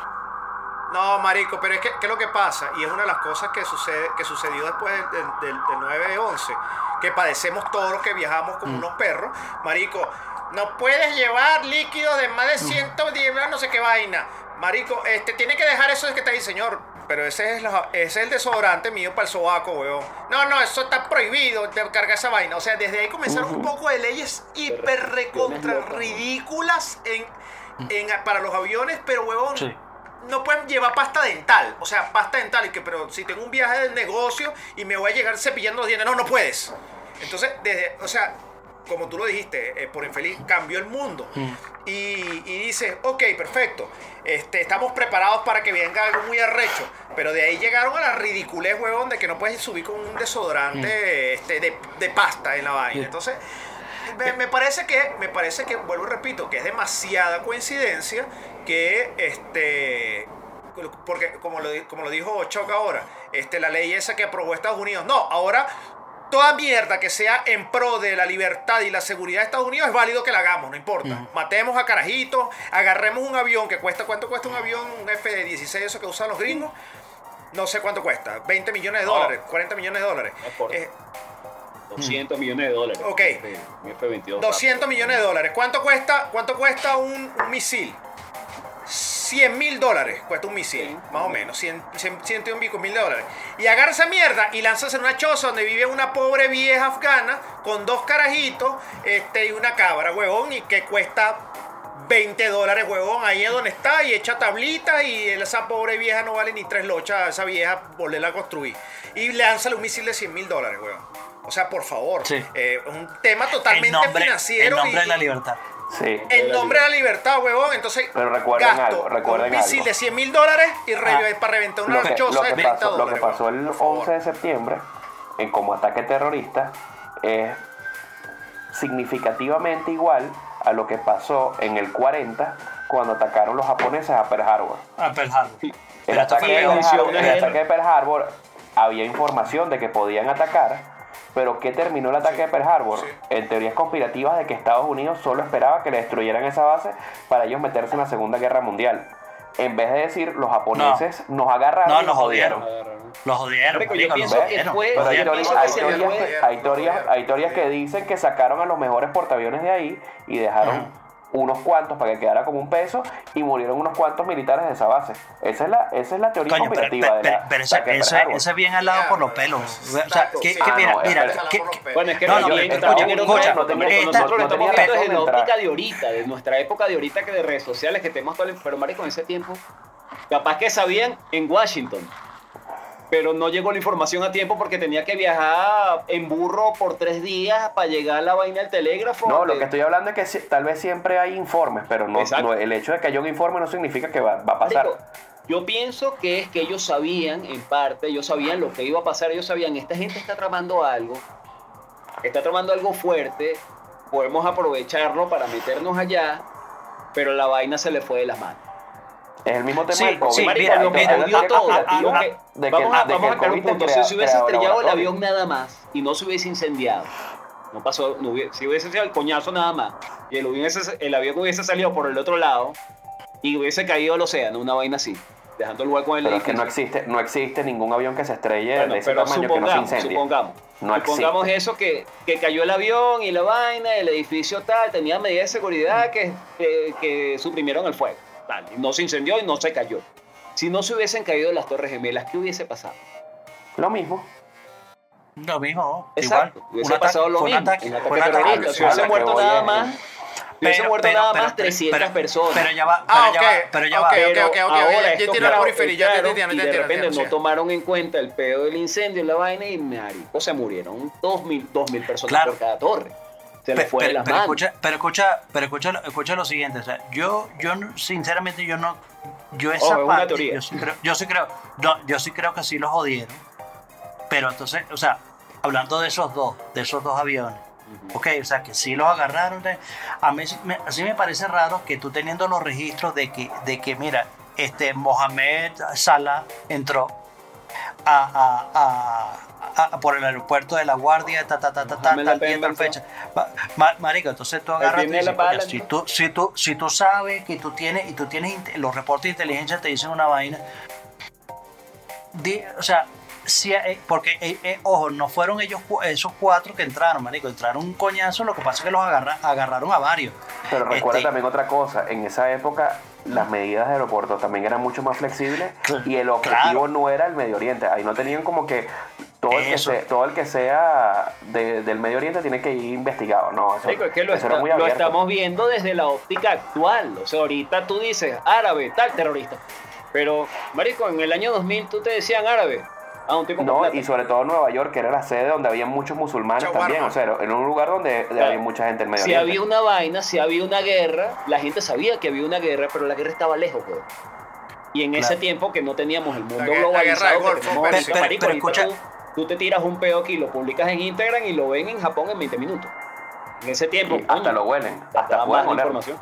No, marico, pero es que, ¿qué es lo que pasa? Y es una de las cosas que, sucede, que sucedió después del, del, del 9-11, que padecemos todos los que viajamos como Mm. unos perros. Marico, no puedes llevar líquidos de más de 110 gramos, no sé qué vaina. Marico, este, tiene que dejar eso de que está ahí, señor. Pero ese es, la- ese es el desodorante mío para el sobaco, weón. No, no, eso está prohibido de cargar esa vaina. O sea, desde ahí comenzaron un poco de leyes hiper recontra ridículas en, en- para los aviones, pero, huevón, Sí. No pueden llevar pasta dental. O sea, pasta dental. Y que, pero si tengo un viaje de negocio y me voy a llegar cepillando los dientes, no, no puedes. Entonces, desde, o sea, como tú lo dijiste, eh, por infeliz, cambió el mundo. Y, y dices, ok, perfecto. Este, estamos preparados para que venga algo muy arrecho. Pero de ahí llegaron a la ridiculez, huevón, de que no puedes subir con un desodorante este, de, de pasta en la vaina. Entonces, me, me parece que, me parece que, vuelvo y repito, que es demasiada coincidencia que este. Porque como lo, como lo dijo Choc ahora, este, la ley esa que aprobó Estados Unidos, no, ahora toda mierda que sea en pro de la libertad y la seguridad de Estados Unidos es válido que la hagamos, no importa. Matemos a carajitos, agarremos un avión que cuesta, ¿cuánto cuesta un avión? Un F-16, eso que usan los gringos. No sé cuánto cuesta, 20 millones de dólares, 40 millones de dólares. No importa. Eh, 200 millones de dólares. Ok. Mi F-22. 200 millones de dólares. ¿Cuánto cuesta, cuánto cuesta un, un misil? 100 mil dólares cuesta un misil, más o menos, 100, 100, 101 pico mil dólares. Y agarra esa mierda y lanzas en una choza donde vive una pobre vieja afgana con dos carajitos este, y una cabra, huevón, y que cuesta 20 dólares, huevón, ahí es donde está, y echa tablitas y esa pobre vieja no vale ni tres lochas, esa vieja volverla a construir. Y lánzale un misil de 100 mil dólares, huevón. O sea, por favor, Sí. eh, un tema En totalmente nombre, en financiero. nombre y- de la libertad. Sí. En nombre de la libertad, huevón. Entonces, Pero recuerden gasto algo, recuerden un misil algo. de 100 mil dólares y re- para reventar una Lo que, choza lo de que 30 pasó, lo que pasó el por favor. 11 de septiembre, en como ataque terrorista, es significativamente igual a lo que pasó en el 40 cuando atacaron los japoneses a Pearl Harbor. A Pearl Harbor. El de. Pearl Harbor, el ataque de Pearl Harbor había información de que podían atacar, pero ¿qué terminó el ataque de Pearl Harbor? En teorías conspirativas de que Estados Unidos solo esperaba que le destruyeran esa base para ellos meterse en la Segunda Guerra Mundial. En vez de decir los japoneses nos agarraron No, y nos los yo pienso que fue- hay teorías, que teorías- hay teorías que dicen que sacaron a los mejores portaaviones de ahí y dejaron unos cuantos para que quedara como un peso y murieron unos cuantos militares de esa base. Esa es la, esa es la teoría Coño, pero, de la pero, pero ese, ese, bien al lado por los pelos. O sea, Exacto, que, sí. que Ah, mira, no, mira, que-. Bueno, es que No, no, no, escucha, esta- nosotros lo no estamos viendo desde la óptica de ahorita, de nuestra época de ahorita que de redes sociales que tenemos todo el... Pero marico, en ese tiempo, capaz que sabían en Washington, pero no llegó la información a tiempo porque tenía que viajar en burro por tres días para llegar a la vaina del telégrafo. No, lo que estoy hablando es que tal vez siempre hay informes, pero no, no- el hecho de que haya un informe no significa que va, va a pasar. Yo pienso que es que ellos sabían, en parte, ellos sabían lo que iba a pasar, ellos sabían, esta gente está tramando algo, está tramando algo fuerte, podemos aprovecharlo para meternos allá, pero la vaina se le fue de las manos. Es el mismo tema Sí, del COVID. sí, mira, lo que jodió todo, vamos a, caer un punto, si se hubiese estrellado el avión nada más y no se hubiese incendiado, no pasó, no hubiese, si hubiese sido el coñazo nada más, y el, hubiese- el avión hubiese salido por el otro lado y hubiese caído al océano, una vaina así, dejando el hueco en el Pero es que no existe, no existe ningún avión que se estrelle Bueno, de ese pero tamaño que no se supongamos, incendie. supongamos, No supongamos existe. eso que, que cayó el avión y la vaina, el edificio tal, tenía medidas de seguridad que, que, que suprimieron el fuego. Tal, y no se incendió y no se cayó. Si no se hubiesen caído las Torres Gemelas, ¿qué hubiese pasado? Lo mismo. Lo mismo, Exacto, igual. hubiese Un ataque, pasado lo fue un mismo. ataque, un ataque un ataque. terrorista. Si hubiese muerto nada más, hubiese muerto nada más 300 pero- personas. Pero ya va, pero Ah, ya va, pero ya va. ok, Pero ok, ok, ahora ya estos entiendo la periferia, ya entraron entiendo, y ya de entiendo, repente entiendo, no tomaron en cuenta el pedo del incendio y la vaina y marico se murieron dos mil, dos mil personas Claro. por cada torre. Se les fue de pero, las pero manos. escucha, pero escucha, pero escucha, lo- escucha lo siguiente, o sea, yo, yo sinceramente yo no, yo esa Ojo, es una parte, teoría. yo sí creo, yo sí creo, no, yo sí creo que sí los jodieron, pero entonces, o sea, hablando de esos dos, de esos dos aviones, ok, o sea, que sí los agarraron, a mí sí me, así me parece raro que tú teniendo los registros de que, de que mira, este Mohamed Salah entró a, a- a- a- por el aeropuerto de La Guardia, ta, ta, ta, ta, ta, tal día, tal fecha. Ma- ma- marico, entonces tú agarras y tiene dices, la bala, "Coño, si tú, si tú, si tú sabes que tú tienes, y tú tienes los reportes de inteligencia te dicen una vaina, di- o sea, si, eh, porque, eh, eh, ojo, no fueron ellos esos cuatro que entraron, marico, entraron un coñazo, lo que pasa es que los agarra- agarraron a varios. Pero recuerda Este, también otra cosa, en esa época las medidas de aeropuertos también eran mucho más flexibles y el objetivo Claro. no era el Medio Oriente. Ahí no tenían como que todo el que, Eso. se- todo el que sea de- del Medio Oriente tiene que ir investigado. No, eso, es que lo, está- muy lo estamos viendo desde la óptica actual. O sea, ahorita tú dices árabe, tal terrorista. Pero, Marico, en el año 2000 tú te decían árabe. Ah, un tipo con No, y sobre todo Nueva York, que era la sede donde había muchos musulmanes también. O sea, era- en un lugar donde Claro. había mucha gente del Medio Si Oriente. había una vaina, si había una guerra, la gente sabía que había una guerra, pero la guerra estaba lejos. Y en ese tiempo que no teníamos el mundo La globalizado guerra Golfo, pero- pero- pero escucha- tú, tú te tiras un peo aquí, lo publicas en Instagram y lo ven en Japón en 20 minutos. En ese tiempo, Y hasta coño, lo huelen. Hasta más oler. información.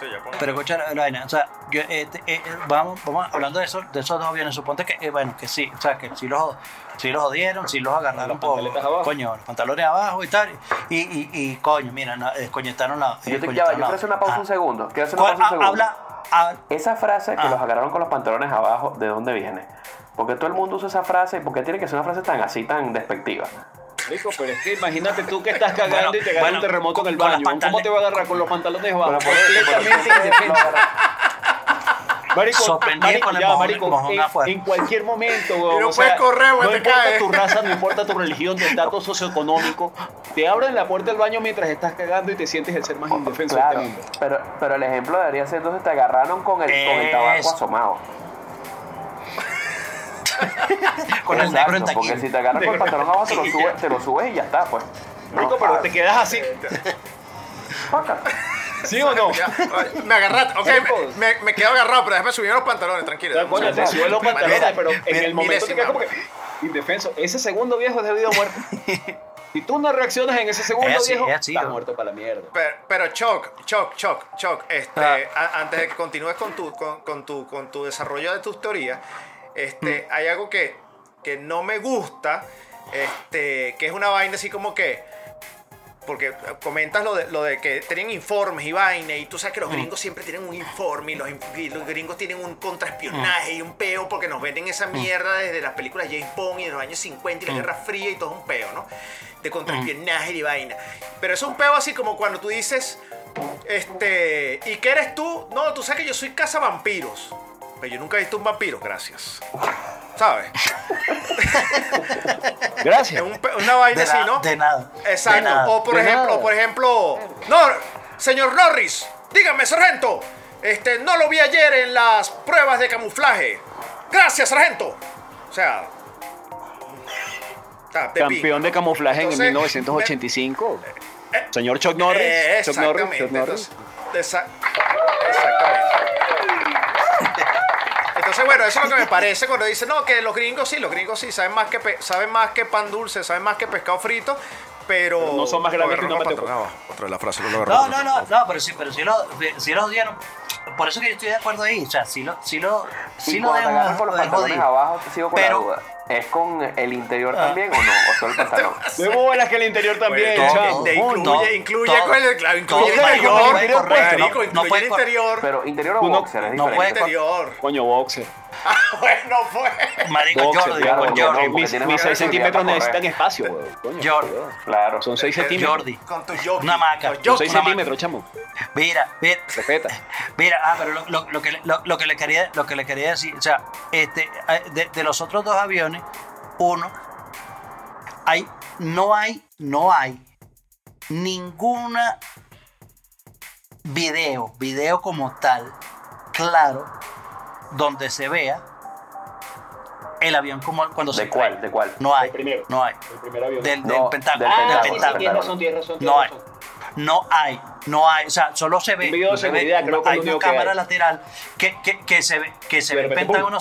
Sí, ya pongo. Pero escucha la, la vaina, o sea, yo, eh, te- eh, eh, vamos, vamos hablando de esos, de esos dos aviones, suponte que, eh, bueno, que sí, o sea, que sí los, sí los jodieron, sí los agarraron Los por, abajo. coño, los pantalones abajo y tal, y, y, y coño, mira, no, descoñetaron la... Yo, te, ya yo la- quiero hacer una pausa Ah. un segundo. Quiero hacer una ¿Cuál- pausa un ah, segundo. habla, ah, Esa frase que Ah. los agarraron con los pantalones abajo, ¿de dónde viene? Porque todo el mundo usa esa frase y por qué tiene que ser una frase tan así, tan despectiva. Rico, pero es que imagínate tú que estás cagando Bueno, y te agarra bueno, un terremoto en el baño. ¿Cómo te va a agarrar con los pantalones por por eso, Completamente indefenso. Marico, Sorprendido marico, con el ya, mojón- marico, mojón en, cualquier momento, weón, no o sea, puedes correr, güey, no te importa tu raza, no importa tu religión, tu estatus socioeconómico, te abren la puerta del baño mientras estás cagando y te sientes el ser más indefenso Claro, de este mundo. pero, pero el ejemplo debería ser entonces te agarraron con el, con el tabaco asomado. con el negro en Porque taquín. si te agarran con el pantalón abajo, te lo subes, te lo subes y ya está, pues. No, Rico, pero te quedas así. It. ¿Sí o no? Me agarraste. Ok, me, me quedo agarrado, pero déjame subir los pantalones, tranquilo. Coño, te sube los pantalones, pero en el momento te milésima, quedas como que indefenso. Ese segundo viejo es debido a muerte. Si tú no reaccionas en ese segundo Es así, viejo, es así, estás ¿no? muerto para la mierda. Pero, pero Choc, Choc, Choc, Choc, este, Ah. a- antes de que continúes con tu, con, con tu, con tu desarrollo de tus teorías, este, Mm. hay algo que, que no me gusta, este, que es una vaina así como que, porque comentas lo de, lo de que tienen informes y vaina, y tú sabes que Mm. los gringos siempre tienen un informe, y los, in- y los gringos tienen un contraespionaje y un peo, porque nos venden esa Mm. mierda desde las películas James Bond y de los años 50 y la Guerra Fría y todo es un peo, ¿no? De contraespionaje y vaina. Pero es un peo así como cuando tú dices, este, ¿y qué eres tú? No, tú sabes que yo soy cazavampiros. Pero yo nunca he visto un vampiro, gracias. ¿Sabes? Es Gracias. un una vaina De, así, ¿no? de nada. de Exacto. nada. O por De ejemplo, nada. por ejemplo, no, señor Norris, dígame, sargento, este, no lo vi ayer en las pruebas de camuflaje. Gracias, sargento. O sea, de Campeón de ¿no? camuflaje en Entonces, 1985. eh, Señor Chuck Norris. eh, Chuck Norris. Chuck Norris. Entonces, esa- exactamente. Entonces, bueno, eso es lo que me parece cuando dicen, no, que los gringos sí, los gringos sí, saben más que, pe- saben más que pan dulce, saben más que pescado frito, pero... Pero no son más grandes que Lo una patrona. patrón. Otra de la frase, lo agarró No, no, no, no, pero sí, pero sí lo, sí los dieron. Por eso que yo estoy de acuerdo ahí. O sea, sí lo, sí lo, sí y lo agarras con los pantalones abajo, te sigo con Pero- la duda. ¿Es con el interior Ah. también o no? ¿O solo el pantalón? De bolas que el interior también, Bueno, incluye, todo, incluye, todo, con el, claro, incluye todo, el marico, interior, el no- puede el interior. Pero interior o boxer es no puede- interior. Coño, boxer. Ah, bueno, pues. Marico, Boxer, Jordi, claro, con Jordi. no, Mis, mis más 6 centímetros necesitan espacio, weón. Coño, Jordi. Claro. Son 6 Eh, centímetros. Jordi. Con tu jockey. Una maca. Son Son jockey. 6 una centímetros, chamo. Mira, mira, Respeta. mira, ah, pero lo, lo- lo que, le- lo, lo que le quería, lo que le quería decir, o sea, este, eh, de, de los otros dos aviones, uno, hay, no hay, no hay ninguna video, video como tal, claro, donde se vea el avión como cuando se ¿De cuál? cae. ¿De cuál? No hay, El primero. no hay. El primer avión. Del, No, del Pentágono. del del Ah, sí, Pentágono. sí, tienes razón, tienes razón. No hay. razón. No hay, no hay, o sea, solo se ve, Un se ve creo que hay una cámara hay. lateral que, que, que se ve, que se de ve el repente, Pentágono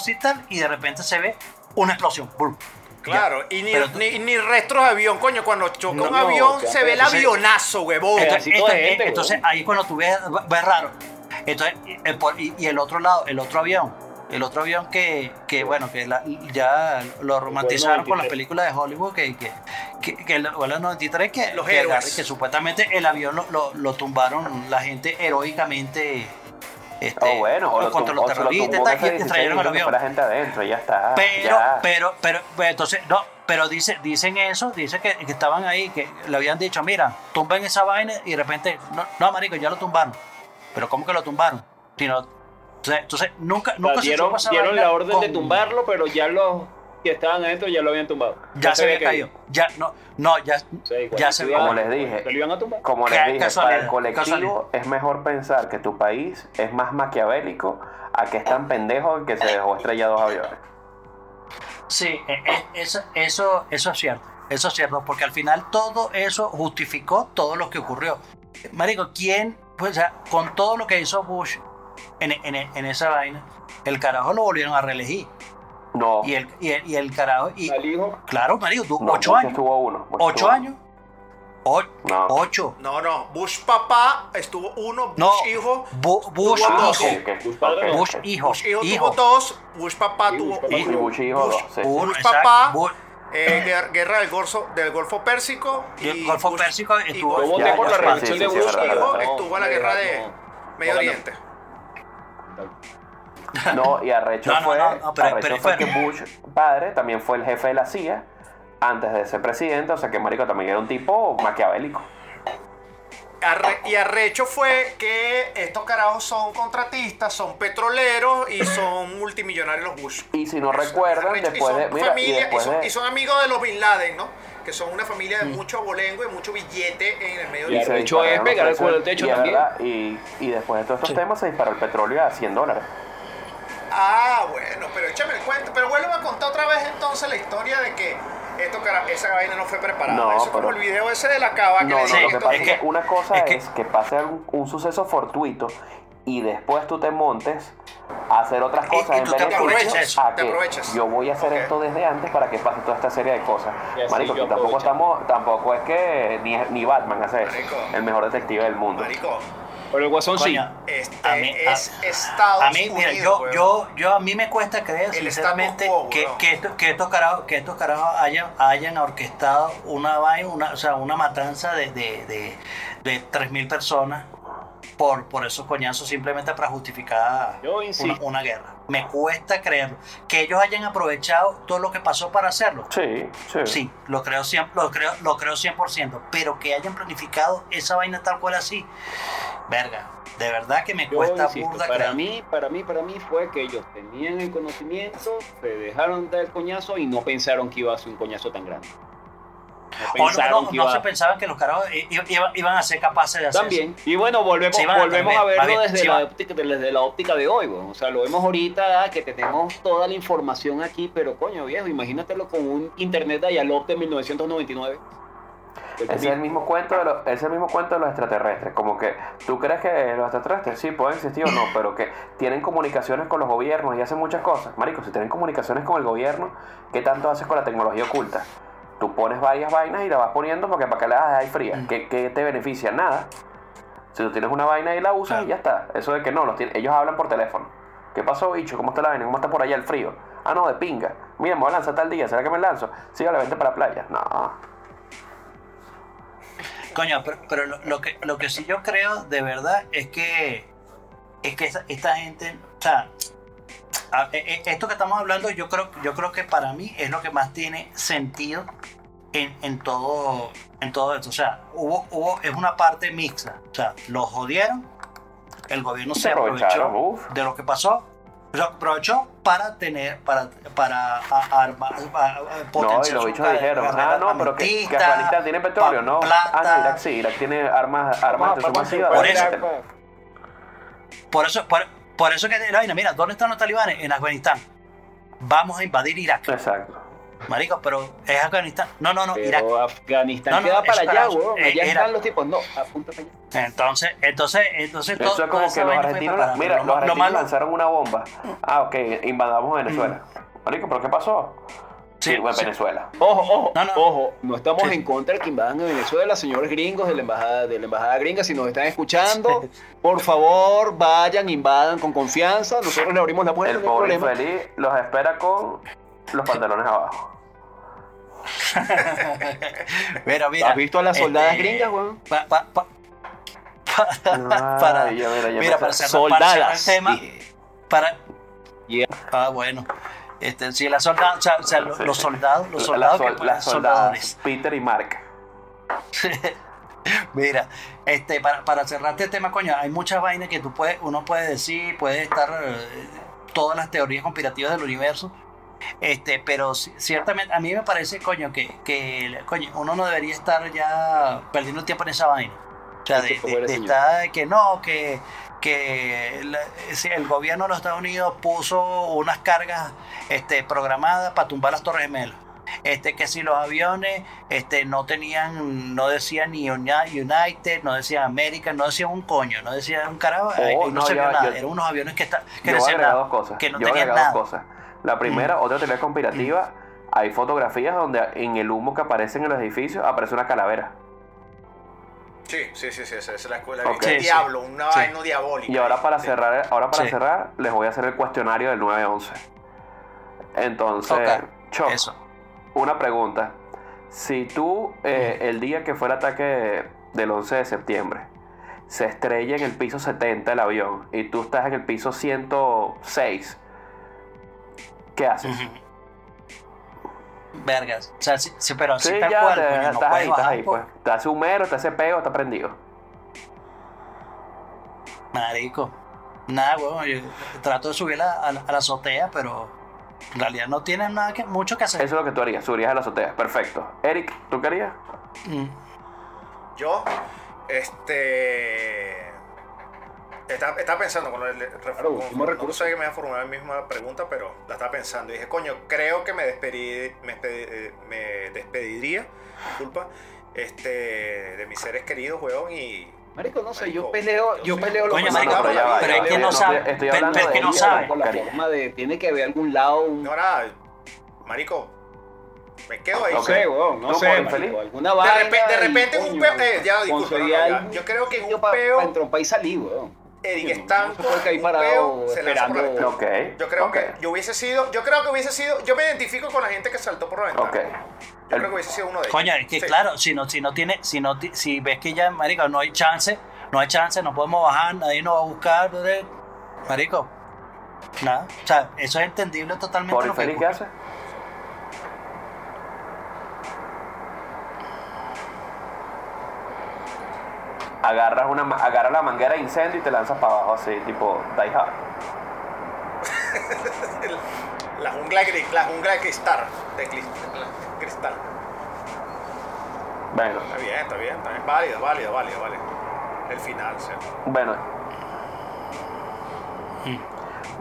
y de repente se ve una explosión. ¡Bum! Claro, y ni, Pero ni, ni restros de avión, coño, cuando choca No, un avión se ve el avionazo, huevón. Entonces, entonces, gente, entonces, huevón. ahí cuando tú ves, ves raro. Entonces, y, el por- y- y el otro lado, el otro avión, el otro avión que, que bueno, que la- ya lo romantizaron con las 93. películas de Hollywood, que, que, que, que el vuelo 93, que, Los que, agarre- que supuestamente el avión lo, lo, lo tumbaron la gente heroicamente. Este, Oh, bueno, o lo contra los terroristas y tumbó tal, y F-16 extrayeron el y avión. fuera gente adentro, ya está. Pero, ya. pero, pero, pero, entonces, no, pero dice, dicen eso, dice que, que estaban ahí, que le habían dicho, mira, tumben esa vaina y de repente, no, no, marico, ya lo tumbaron. Pero ¿cómo que lo tumbaron? Sino, entonces, entonces nunca, O sea, nunca se dieron la orden de tumbarlo, pero ya los que estaban adentro ya lo habían tumbado. Ya se había caído. Ya, no, no, ya, Sí, ya se Como había. les dije. ¿Se lo iban a tumbar? Como les dije, para el colectivo casualidad. es mejor pensar que tu país es más maquiavélico a que es tan pendejo que se dejó estrellar dos aviones. Sí, eh, eh, eso, eso, eso es cierto. Eso es cierto, porque al final todo eso justificó todo lo que ocurrió. Marico, ¿quién? Pues, o sea, con todo lo que hizo Bush en, en, en esa vaina, el carajo lo volvieron a reelegir. No, Y el, y el, y el carajo. Y, claro, marico, tú, no, ocho Bush años. estuvo uno. Bush ¿Ocho estuvo- años? O- No. Ocho. No, no, Bush papá estuvo uno, Bush No, hijo, Bu- Bush tuvo dos. hijo. Ok, ok, Bush padre ok, no. Bush hijo. Bush hijo, hijo. tuvo dos, Bush papá Sí, tuvo Bush papá Y uno. Bush hijo Bush- dos, sí. Uno, Bush exacto. papá, eh, guer- guerra del Golfo, del Golfo Pérsico Y el Golfo Pérsico estuvo- Bush Yo voté Ya, por ya, la sí, de Bush. estuvo en la guerra de Medio. Oriente. No, y Arrecho No, no, fue, no, no, pero- Arrecho pero- fue pero- que Bush, padre, también fue el jefe de la CIA antes de ser presidente, o sea que Marico también era un tipo maquiavélico. Arre- y arrecho fue que estos carajos son contratistas, son petroleros y son multimillonarios los Bush. Y si no recuerdan, Arrecho, y después son de. Mira, y familia- y después son, de. y son amigos de los Bin Laden, ¿no? Que son una familia de mucho abolengo y mucho billete en el medio Y de se arrecho es pegar el precios, techo y también. verdad, Y, y después de todos estos Sí. temas se disparó el petróleo a 100 dólares. Ah, bueno, pero échame el cuento. Pero vuelvo a contar otra vez entonces la historia de que esto, esa vaina no fue preparada. No, Eso es como pero- el video ese de la cava que No, le no, dicen lo que pasa es que una cosa es es que- pase un, un suceso fortuito y después tú te montes a hacer otras cosas y en te aprovechas, a te que aprovechas. yo voy a hacer esto desde antes para que pase toda esta serie de cosas. Marico, que tampoco aprovecho. estamos, tampoco es que ni, ni Batman hace eso, Marico. el mejor detective del mundo. Marico, Pero el guasón sí. Este a mí, a- es Estados a mí, mira, yo, weón. yo, yo a mí me cuesta creer El sinceramente que, que, esto- que estos carajos, que estos carajos hayan, hayan orquestado una vaina, una, o sea, una matanza de, de, de, de 3.000 personas por, por esos coñazos simplemente para justificar Yo una, guerra. Me cuesta creerlo. Que ellos hayan aprovechado todo lo que pasó para hacerlo. Sí, sí. Sí, lo creo, cien- lo creo, lo creo 100%, pero que hayan planificado esa vaina tal cual así, verga, de verdad que me Yo cuesta insisto, burda para mí, para mí, para mí fue que ellos tenían el conocimiento, se dejaron dar el coñazo y no pensaron que iba a ser un coñazo tan grande. No O no, pensaron no, que no iba se pensaban que los carajos iban, a ser capaces de hacer También. Y bueno, volvemos, Sí, volvemos a verlo bien, desde, sí, la óptica, desde la óptica de hoy. O sea, lo vemos ahorita que tenemos toda la información aquí, pero coño, viejo, imagínatelo con un internet de dial de 1999. Es el mismo cuento de los, es el mismo cuento de los extraterrestres. Como que tú crees que los extraterrestres sí pueden existir o no, pero que tienen comunicaciones con los gobiernos y hacen muchas cosas. Marico, si tienen comunicaciones con el gobierno, ¿qué tanto haces con la tecnología oculta? Tú pones varias vainas y la vas poniendo porque para que la hagas ahí fría. ¿Qué, qué te beneficia? Nada. Si tú tienes una vaina y la usas Claro. y ya está. Eso de que no, los ellos hablan por teléfono. ¿Qué pasó, bicho? ¿Cómo está la vaina? ¿Cómo está por allá el frío? Ah, no, de pinga. Mira, me voy a lanzar tal día. ¿Será que me lanzo? Sí, la vente para la playa. No. Coño, pero, pero lo, lo que, lo que sí yo creo de verdad es que es que esta, esta gente, o sea, a- e- e- esto que estamos hablando, yo creo, yo creo que para mí es lo que más tiene sentido en, en todo, en todo esto. O sea, hubo, hubo, es una parte mixta. O sea, los jodieron, el gobierno Se aprovechó uf. de lo que pasó. O sea, aprovechó para tener, para, para a- armar, No, y los bichos dijeron, ah, no, pero que, que Afganistán tiene petróleo, pa- ¿no? plata. Ah, no, Irak sí, Irak tiene armas, armas de masiva. Por eso. Por eso, por, por eso que la vaina, mira, ¿dónde están los talibanes? En Afganistán. Vamos a invadir Irak. Exacto. Marico, pero es Afganistán. No, no, no, Irak. Pero Afganistán No, no, queda para allá, weón. eh, Allá están los tipos. No, apúntate allá. Entonces, entonces, entonces Eso es toda como que los argentinos, mira, Lo- los lo argentinos malo- lanzaron una bomba. Ah, ok, invadamos Venezuela. Marico, ¿pero qué pasó? Sí, Sí. Venezuela. Ojo, ojo, No, no. ojo, no estamos Sí. en contra de que invadan a Venezuela, señores gringos de la embajada de la embajada gringa, si nos están escuchando, por favor, vayan, invadan con confianza, nosotros le abrimos la puerta, El pobre problema. infeliz los espera con los pantalones abajo. Mira, mira. ¿Has visto a las soldadas este, gringas, weón? pa- pa- pa- pa- para, ya, mira, ya mira, me- para cerrar, para cerrar el tema, para, Yeah. ah, bueno, este, sí, las soldadas, o sea, o sea, los, Sí, los soldados, los La- soldados las que las soldadas, soldadores. Peter y Mark. Mira, este, para, para cerrarte el tema, coño, hay muchas vainas que tú puedes, uno puede decir, puede estar eh, todas las teorías conspirativas del universo. Este, pero ci- ciertamente a mí me parece, coño, que, que coño, uno no debería estar ya perdiendo tiempo en esa vaina. O sea, de, estar que no, que, que la- el gobierno de los Estados Unidos puso unas cargas este, programadas para tumbar las Torres Gemelas. Este, que si los aviones este, no tenían, no decían ni Uni- United, no decían American, no decían un coño, no decían un carajo, ahí- ahí no, no, se vio ya- nada, yo- eran unos aviones que, está, que Yo nada, cosas. no Yo voy a tenían nada. dos cosas. La primera, otra teoría conspirativa, hay fotografías donde en el humo que aparece en los edificios aparece una calavera. Sí, sí, sí, sí, esa es la escuela. Ok. Un Sí, sí. diablo, una Sí. vaina diabólica. Y ahora para Sí. cerrar, ahora para Sí. cerrar, les voy a hacer el cuestionario del 911. Entonces, Choc, Eso. una pregunta. Si tú, eh, el día que fue el ataque del 11 de septiembre, se estrella en el piso 70 el avión y tú estás en el piso 106, ¿qué haces? Vergas. O sea, sí, sí, pero Sí, tal ya, cual, te- coño, no estás ahí, estás ahí, por- pues. Te hace humero, te hace pego, está prendido. Marico. Nada, weón. Yo trato de subir a, a la- a la azotea, pero en realidad no tienes nada que, mucho que hacer. Eso es lo que tú harías, subirías a la azotea. Perfecto. Eric, ¿tú qué harías? Mm. Yo, este. Estaba, estaba pensando cuando le, Claro, con- último no recurso. sé que me iba a formular la misma pregunta, pero la estaba pensando y dije, coño, creo que me despedí, me, eh, me despediría, disculpa, este, de mis seres queridos, weón, y Marico, no sé, Marico, yo peleo, yo yo peleo lo Coño, que marico, pero ya pero ya es que no no sabe. estoy- estoy pero- hablando pero es que de no sabe. con la forma de, tiene que haber algún lado, un, no nada, marico, me quedo ahí. no sé, weón, no ¿Tú, sé, marico, alguna De, vaina. repe- de repente un peo, eh, ya, disculpa, no, no, ya. yo creo que en un peo, entrar y salir, weón. Eric No, no Stanco, se puede caer un parado peo, se lanza por la esperando. ventana. Ok. Yo creo que yo hubiese sido, yo creo que hubiese sido, yo me identifico con la gente que saltó por la ventana. Ok. Yo creo que hubiese sido uno de ellos. Coño, es que Sí. claro, si no, si no tiene, si no, si ves que ya, marico, no hay chance, no hay chance, no podemos bajar, nadie nos va a buscar, ¿verdad? marico, nada, o sea, eso es entendible totalmente. ¿Por lo que- qué hace? Agarras, una, agarras la manguera de incendio y te lanzas para abajo así, tipo Die Hard. La jungla, de cri- la jungla de cristal. De cri- de cristal. Bueno, Está bien, está bien, está bien. Válido, válido, válido, válido. El final, sí. bueno.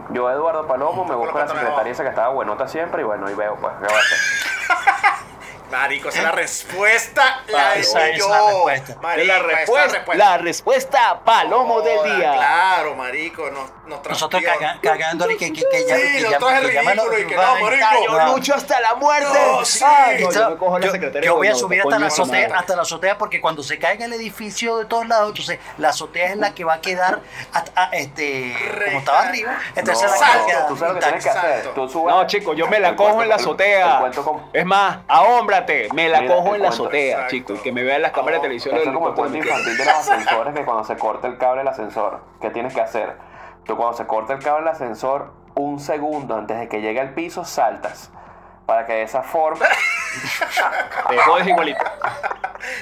Yo, Eduardo Palomo, me busco la secretaria esa que estaba buenota siempre y bueno, y veo, pues, ¿qué va a hacer? Marico, esa es la respuesta. La Ah, esa es la respuesta. Marico, la es respuesta, la respuesta palomo del día. Claro, marico, nos, nos Nosotros caga- cagándole que, que, que ya, Sí, que ya, nosotros es ridículo y que no, marico. Yo no. lucho hasta la muerte. No, sí. No, Esto- yo me cojo a la yo, secretaria. yo voy a subir hasta la azotea, madre. hasta la azotea porque cuando se caiga el edificio de todos lados, entonces la azotea es la que va a quedar hasta- a- este como estaba arriba, entonces No, es la que va a salto. quedar tú sabes lo que tienes que intacta. hacer. Exacto. Tú subes. No, chico, yo me la cojo en la azotea. el cuento con- Es ahómbrate, me la Mira, cojo en la azotea, Exacto. chico, y que me vean las cámaras de televisión. Eso es como el cuento infantil de los ascensores que cuando se corta el cable del ascensor, ¿qué tienes que hacer? Tú cuando se corta el cable del ascensor, un segundo antes de que llegue al piso, saltas. Para que de esa forma... Te jodes igualito.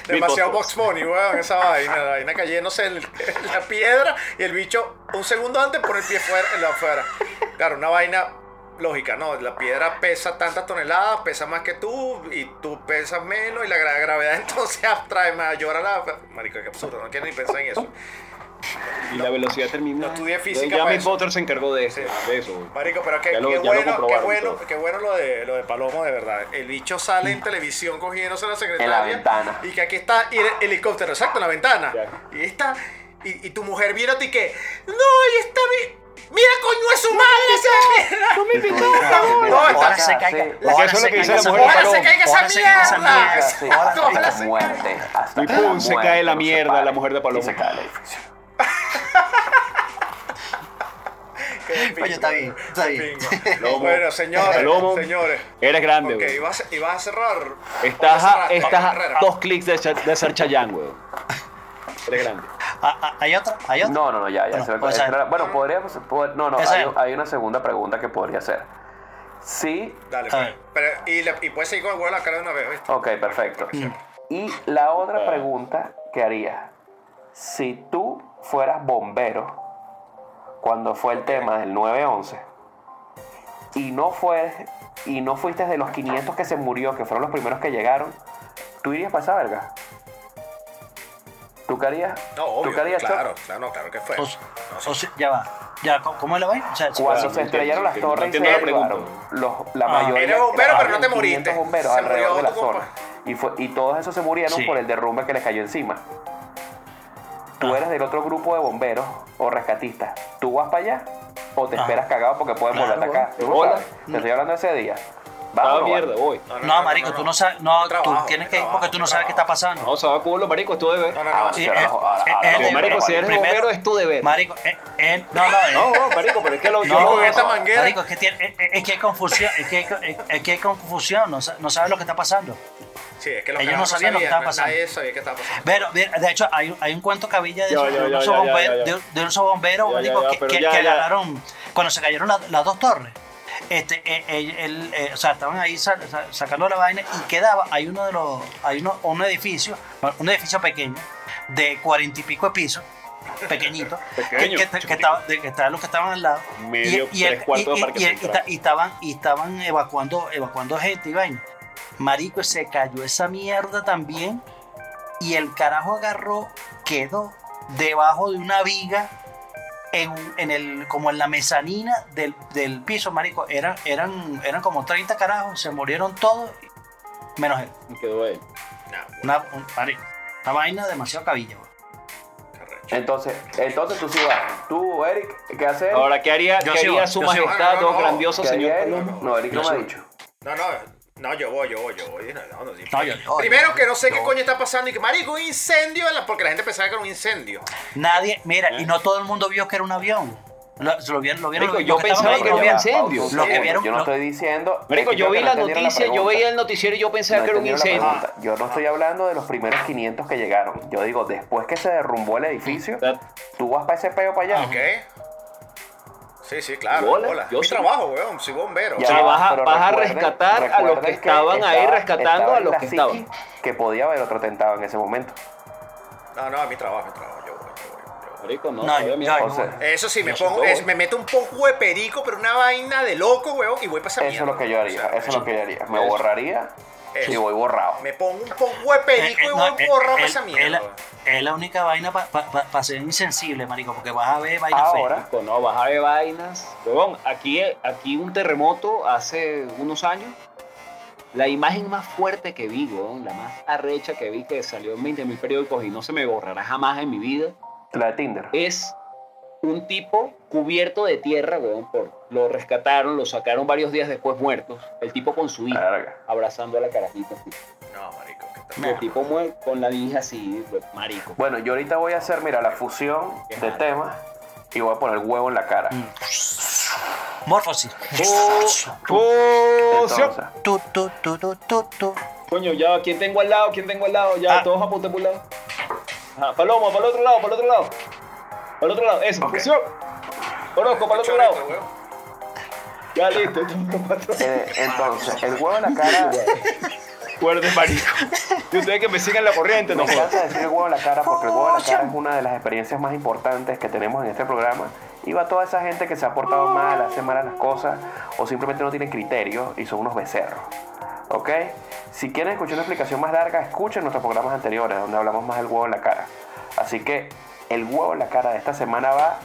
Demasiado Box Bunny, weón, esa vaina. La vaina cayéndose en, en la piedra y el bicho un segundo antes por el pie fuera, en la afuera. Claro, una vaina lógica, ¿no? La piedra pesa tantas toneladas, pesa más que tú y tú pesas menos y la gra- gravedad entonces atrae mayor a la... Marico, qué absurdo, no quiero ni pensar en eso. Y la velocidad termina. No estudié física Ya para mi eso. Potter se encargó de eso. Sí. De eso. Marico, pero lo- qué bueno, qué bueno, qué bueno lo de lo de Palomo, de verdad. El bicho sale en televisión cogiéndose a la secretaria. ventana. Y que aquí está y el helicóptero, exacto, en la ventana. Ya. Y está. Y, y tu mujer viene a ti que. No, ahí está mi. Mira, coño, es su madre. No me No, Ojalá se caiga. Porque eso es lo que dice la mujer Paloma. se caiga esa Ojalá se caiga esa mierda. hasta se. Hasta Y pum, se cae la mierda, la mujer de Paloma. Se cae el edificio. Qué Oye, está bien, está bien. Lomo. Bueno, señores, Palomo. señores. Eres grande, Ok, güey. y vas, y vas a cerrar. Estás a, Vas a cerrar, estás a dos clics de, ser- de ser Chayán, güey. Eres grande. Ah, ah, ¿Hay otra? ¿Hay otra? No, no, no, ya, ya. Bueno, se- pues, esa ah, era- bueno, podríamos. pod- No, no, hay, una segunda pregunta que podría hacer. Sí, Dale, A pues. Pero, y, le- y puedes seguir con el huevo a la cara de una vez, ¿viste? ok, perfecto. Y la otra pregunta que haría: si tú fueras bombero cuando fue el tema del 9-11 y no fue y no fuiste de los 500 que se murió, que fueron los primeros que llegaron, ¿tú irías para esa verga? ¿Tú qué harías? No, obvio. ¿Tú qué harías, Choc? claro, claro, no, claro que fue. O, No, o sea, ya va. Ya, ¿cómo- ¿Cómo es la vaina? O sea, Cuando Sí, se estrellaron las torres y se la pregunta. derribaron, los- la Ah. mayoría Eres bombero, pero no te moriste. 500 bomberos Se alrededor de la zona. compa. Y, fue, y todos esos se murieron Sí. por el derrumbe que les cayó encima. Tú Ah. eres del otro grupo de bomberos o rescatistas. ¿Tú vas para allá o te Ah. esperas cagado porque pueden Claro, volver a atacar? ¿Tú lo Hola. sabes? Te estoy hablando de ese día. ¿Vas Ah, mierda, voy. No, marico, tú no sabes, no, Trabajo, tú tienes que ir porque tú no sabes qué está pasando. No, se va culo, marico, es tu deber. No, no, Ah, no. Eh, eh, ahora- eh, marico, si eres Primero- bombero es tu deber. Marico, eh, eh, no, no, eh, No, no, marico, pero es que lo No, con esta manguera. marico, es que, tiene, es, es que hay confusión, es que hay, es- es que hay confusión, no, sa- no sabes lo que está pasando. Sí, es que los Ellos no sabían lo que estaba pasando. Nadie sabía qué estaba pasando. Pero, de hecho, hay, hay un cuento cabilla de, un ya, oso ya, ya, bombero, ya, ya. de- de un oso bombero, Ya, ya, digo, ya, que, ya. agarraron, cuando se cayeron la- las dos torres, este, eh, eh, el, eh, o sea, estaban ahí sa- sa- sacando la vaina y quedaba, hay uno de los, hay uno, un edificio, un edificio pequeño, de cuarenta y pico de pisos, pequeñito, Pequeño, que, que, que estaba, de- que estaban los que estaban al lado, Medio, y, tres cuartos de y- ta- y estaban, y estaban evacuando, evacuando gente y vaina. Marico, se cayó esa mierda también. Y el carajo agarró, quedó debajo de una viga en, en el, como en la mezanina del, del piso, marico, eran, eran, eran como 30 carajos, se murieron todos, menos él. Y quedó él. Nah, güey, Una, un- marico, una vaina demasiado cabilla, arrecho. Entonces, entonces tú sí vas. Tú, Eric, ¿qué haces? Ahora, ¿qué haría, Yo qué haría su majestad, No, no, don no. grandioso ¿Qué señor haría Eric? No, Eric no Yo me ha dicho. No, no, no, yo voy, yo voy, yo voy. No, no, sí. No, yo- Primero que no sé qué coño está pasando y que, marico, un incendio, porque la gente pensaba que era un incendio. Nadie, mira, y no todo el mundo vio que era un avión. Lo, lo vieron, lo vieron Marico, yo pensaba que era un incendio. Lo que vieron- yo no lo- estoy diciendo. Marico, yo vi la noticia, yo veía el noticiero y yo pensaba No que era un incendio. Yo no estoy hablando de los primeros 500 que llegaron. Yo digo, después que se derrumbó el edificio, tú vas para ese peo para allá. ¿Ok? Sí, sí, claro. Bola, yo Mi sí. trabajo, weón. Soy bombero. Ya. O sea, vas a- vas rescatar a los que estaban ahí rescatando estaba a los que estaban. Que podía haber otro atentado en ese momento. No, no, mi trabajo, mi trabajo. Yo voy, yo voy. yo voy. Marico, no, No, todavía yo- mierda. yo- O sea, Eso sí, me pongo, es- me meto un poco de perico, pero una vaina de loco, weón, y voy para esa eso es lo que yo haría. O sea, Eso es lo que yo haría. Me Eso. Borraría y voy borrado. Me pongo un poco de perico Eh, y eh, voy no, eh, borrado eh, esa es mierda. Es la única vaina para ser insensible, marico, porque vas a ver vainas Ahora, Marico, No, baja de vainas. Huevón, aquí, aquí un terremoto hace unos años. La imagen más fuerte que vi, huevón, la más arrecha que vi que salió en 20 mil periódicos y no se me borrará jamás en mi vida, la de Tinder. es un tipo cubierto de tierra, huevón, por, lo rescataron, lo sacaron varios días después muertos, el tipo con su hija, abrazando a la carajita. así. No, marico, ¿qué el tipo muere con la hija así, pues, marico. Bueno, yo ahorita voy a hacer, mira, la fusión de temas y voy a poner huevo en la cara. Mm. Morfosis. Entonces, Tu, tu, tu, tu, tu, tu. Coño, ya, ¿quién tengo al lado? ¿Quién tengo al lado? Ya, Ah. todos apunten por un lado. Ajá, Paloma, para el otro lado, para el otro lado. Para el otro lado, eso, Ok. fusión. Orozco, para el otro lado. Ya, listo. eh, entonces, el huevo en la cara, Cuerde, marico. Y ustedes que me sigan la corriente, no me encanta decir el huevo en la cara porque el huevo en la cara es una de las experiencias más importantes que tenemos en este programa. Y va toda esa gente que se ha portado mal, hace mal las cosas o simplemente no tiene criterio y son unos becerros. ¿Ok? Si quieren escuchar una explicación más larga, escuchen nuestros programas anteriores donde hablamos más del huevo en la cara. Así que el huevo en la cara de esta semana va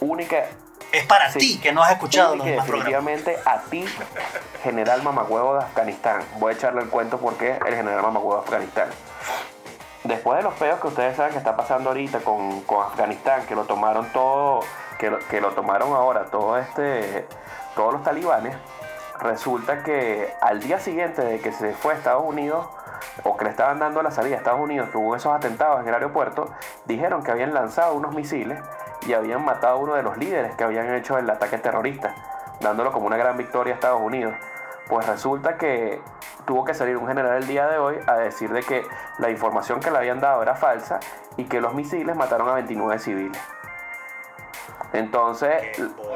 única Es para Sí. ti que no has escuchado los programas. definitivamente a ti, general mamagüevo de Afganistán. Voy a echarle el cuento porque el general mamagüevo de Afganistán. Después de los peos que ustedes saben que está pasando ahorita con, con Afganistán, que lo tomaron todo, que lo, que lo tomaron ahora todo este, todos los talibanes, resulta que al día siguiente de que se fue a Estados Unidos, o que le estaban dando la salida a Estados Unidos, que hubo esos atentados en el aeropuerto, dijeron que habían lanzado unos misiles y habían matado a uno de los líderes que habían hecho el ataque terrorista, dándolo como una gran victoria a Estados Unidos. Pues resulta que tuvo que salir un general el día de hoy a decir de que la información que le habían dado era falsa y que los misiles mataron a 29 civiles. Entonces,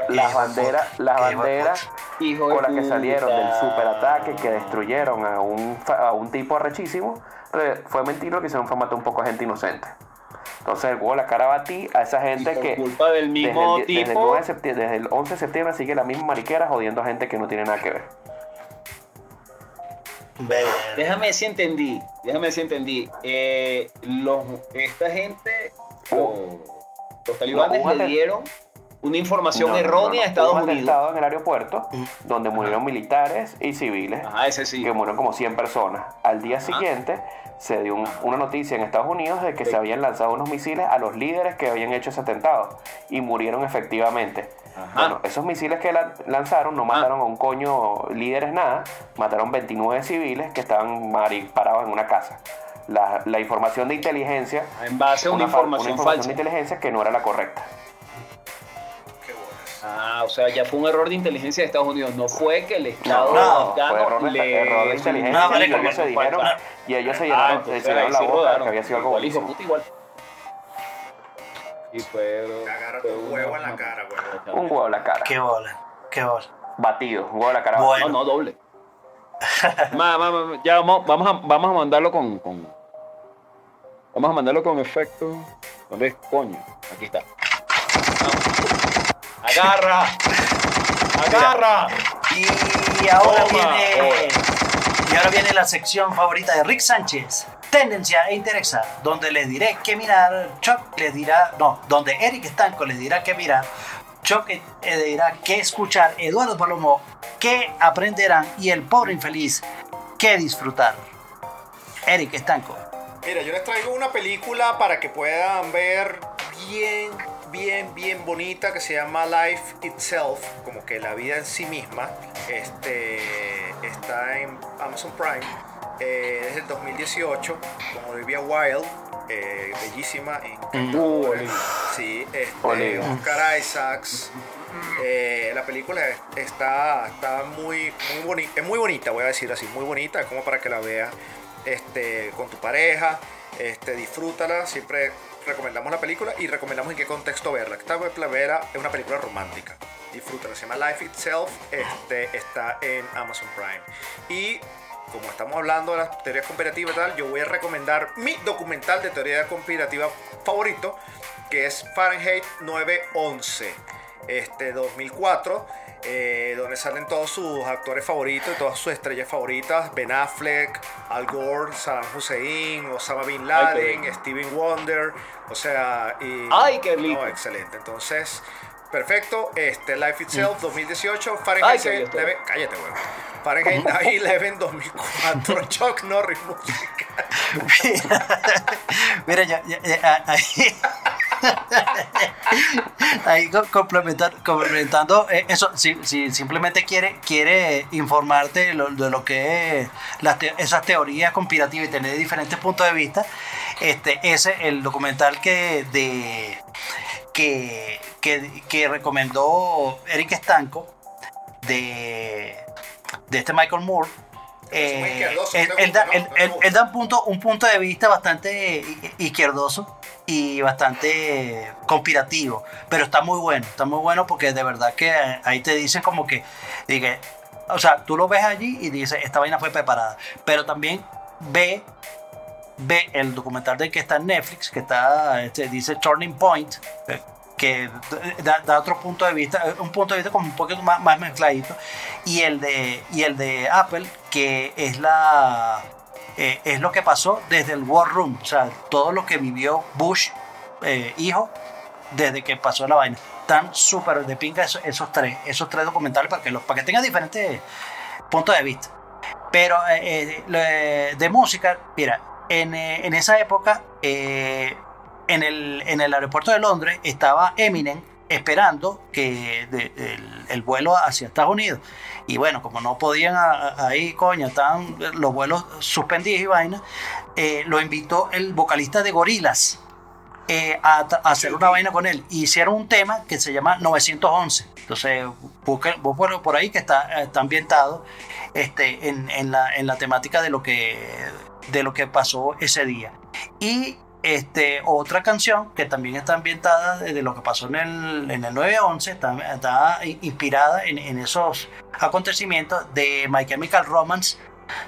las banderas, las banderas con las que salieron del superataque que destruyeron a un, a un tipo arrechísimo, re- fue mentira lo que hicieron fue matar un poco a gente inocente. Entonces el huevo la cara va a ti, a esa Y gente por que culpa del mismo desde, el, die- desde el tipo. 9 de septiembre- desde el 11 de septiembre sigue la misma mariquera jodiendo a gente que no tiene nada que ver. Déjame si entendí. Déjame si entendí. Eh, los, esta gente, los, los talibanes No, le dieron una información No, no, no, errónea no. a Estados un Unidos. atentado en el aeropuerto donde murieron militares y civiles, Ajá, ese sí. que murieron como 100 personas. Al día siguiente se dio un- una noticia en Estados Unidos de que Sí. se habían lanzado unos misiles a los líderes que habían hecho ese atentado y murieron efectivamente. Ajá. Bueno, esos misiles que lan- lanzaron no mataron a un coño líderes nada, mataron 29 civiles que estaban parados en una casa. La, la información de inteligencia, En base a una, fa- información, falsa. de inteligencia que no era la correcta. Ah, o sea, ya fue un error de inteligencia de Estados Unidos. No fue que el Estado no, error de, le error de inteligencia No, y marico, ellos se no, dijeron, y ellos se Ah, llenaron, entonces se llenaron la sí boca de rodaron. que había sido algo Igual, hijo puta, igual. Y fue, fue un huevo en la cara, huevo. Un huevo a la cara, Qué bola. Qué bola. batido, un huevo a la cara Bueno. No, no, doble. Ma, ma, ma, ya vamos, vamos, a, vamos a mandarlo con, con- Vamos a mandarlo con efecto. ¿Dónde es? Coño. Aquí está. Vamos. ¡Agarra! ¡Agarra! Y ahora Toma. viene. Y ahora viene la sección favorita de Rick Sánchez. Tendencia e Interesada, donde les diré qué mirar, Chuck les dirá, no, donde Eric Estanco les dirá qué mirar, Chuck eh, le dirá qué escuchar, Eduardo Palomo qué aprenderán y el pobre infeliz qué disfrutar. Eric Estanco. Mira, yo les traigo una película para que puedan ver bien, bien, bien bonita que se llama Life Itself, como que la vida en sí misma. Este está en Amazon Prime eh, desde el 2018 con Olivia Wilde, eh, bellísima, encantadora. Sí, este. Oscar Isaacs. Eh, la película está, está muy, muy bonita, es muy bonita, voy a decir así, muy bonita, es como para que la veas este, con tu pareja, este, disfrútala, siempre recomendamos la película y recomendamos en qué contexto verla. Esta película es una película romántica, disfrútala, se llama Life Itself, este, está en Amazon Prime. Y como estamos hablando de las teorías conspirativas y tal, yo voy a recomendar mi documental de teoría conspirativa favorito, que es Fahrenheit 911 este 2004, eh, donde salen todos sus actores favoritos y todas sus estrellas favoritas: Ben Affleck, Al Gore, Saddam Hussein, Osama Bin Laden, Ay, Steven Wonder, o sea, y, Ay, qué rico. no, excelente. Entonces, perfecto. Este Life Itself 2018, Ay, Fahrenheit qué bien, 11, cállate, weón. Fahrenheit 9/11 2004, Chuck Norris música. Mira, ya, ya- ya- ahí, ahí co- complementar- complementando eh, eso, si, si simplemente quiere, quiere informarte de lo, de lo que es las te- esas teorías conspirativas y tener diferentes puntos de vista, este, ese el documental que de que, que, que recomendó Eric Estanco de, de este Michael Moore. Eh, él, ¿no te él da, un punto, un punto de vista bastante izquierdoso y bastante conspirativo, pero está muy bueno, está muy bueno porque de verdad que ahí te dicen como que, diga, o sea, tú lo ves allí y dices, esta vaina fue preparada, pero también ve ve el documental de que está en Netflix, que está, este, dice Turning Point, que da, da otro punto de vista, un punto de vista como un poquito más, más mezcladito, y el de, y el de Apple, que es la eh, es lo que pasó desde el War Room, o sea, todo lo que vivió Bush, eh, hijo, desde que pasó la vaina. Están súper de pinga esos, esos tres, esos tres documentales para que, los, para que tengan diferentes puntos de vista. Pero eh, eh, de música, mira, en, eh, en esa época, eh, en, el, aeropuerto de Londres estaba Eminem esperando que el, el vuelo hacia Estados Unidos. Y bueno, como no podían ahí, coño, estaban los vuelos suspendidos y vaina, eh, lo invitó el vocalista de Gorilas a, hacer una vaina con él. Hicieron un tema que se llama 911. Entonces, busquen, búsquenlo por ahí que está, ambientado este, en la temática de lo, que, de lo que pasó ese día. Y este, otra canción que también está ambientada de, lo que pasó en el, en el 911, está, está inspirada en, en esos acontecimientos de My Chemical Romance.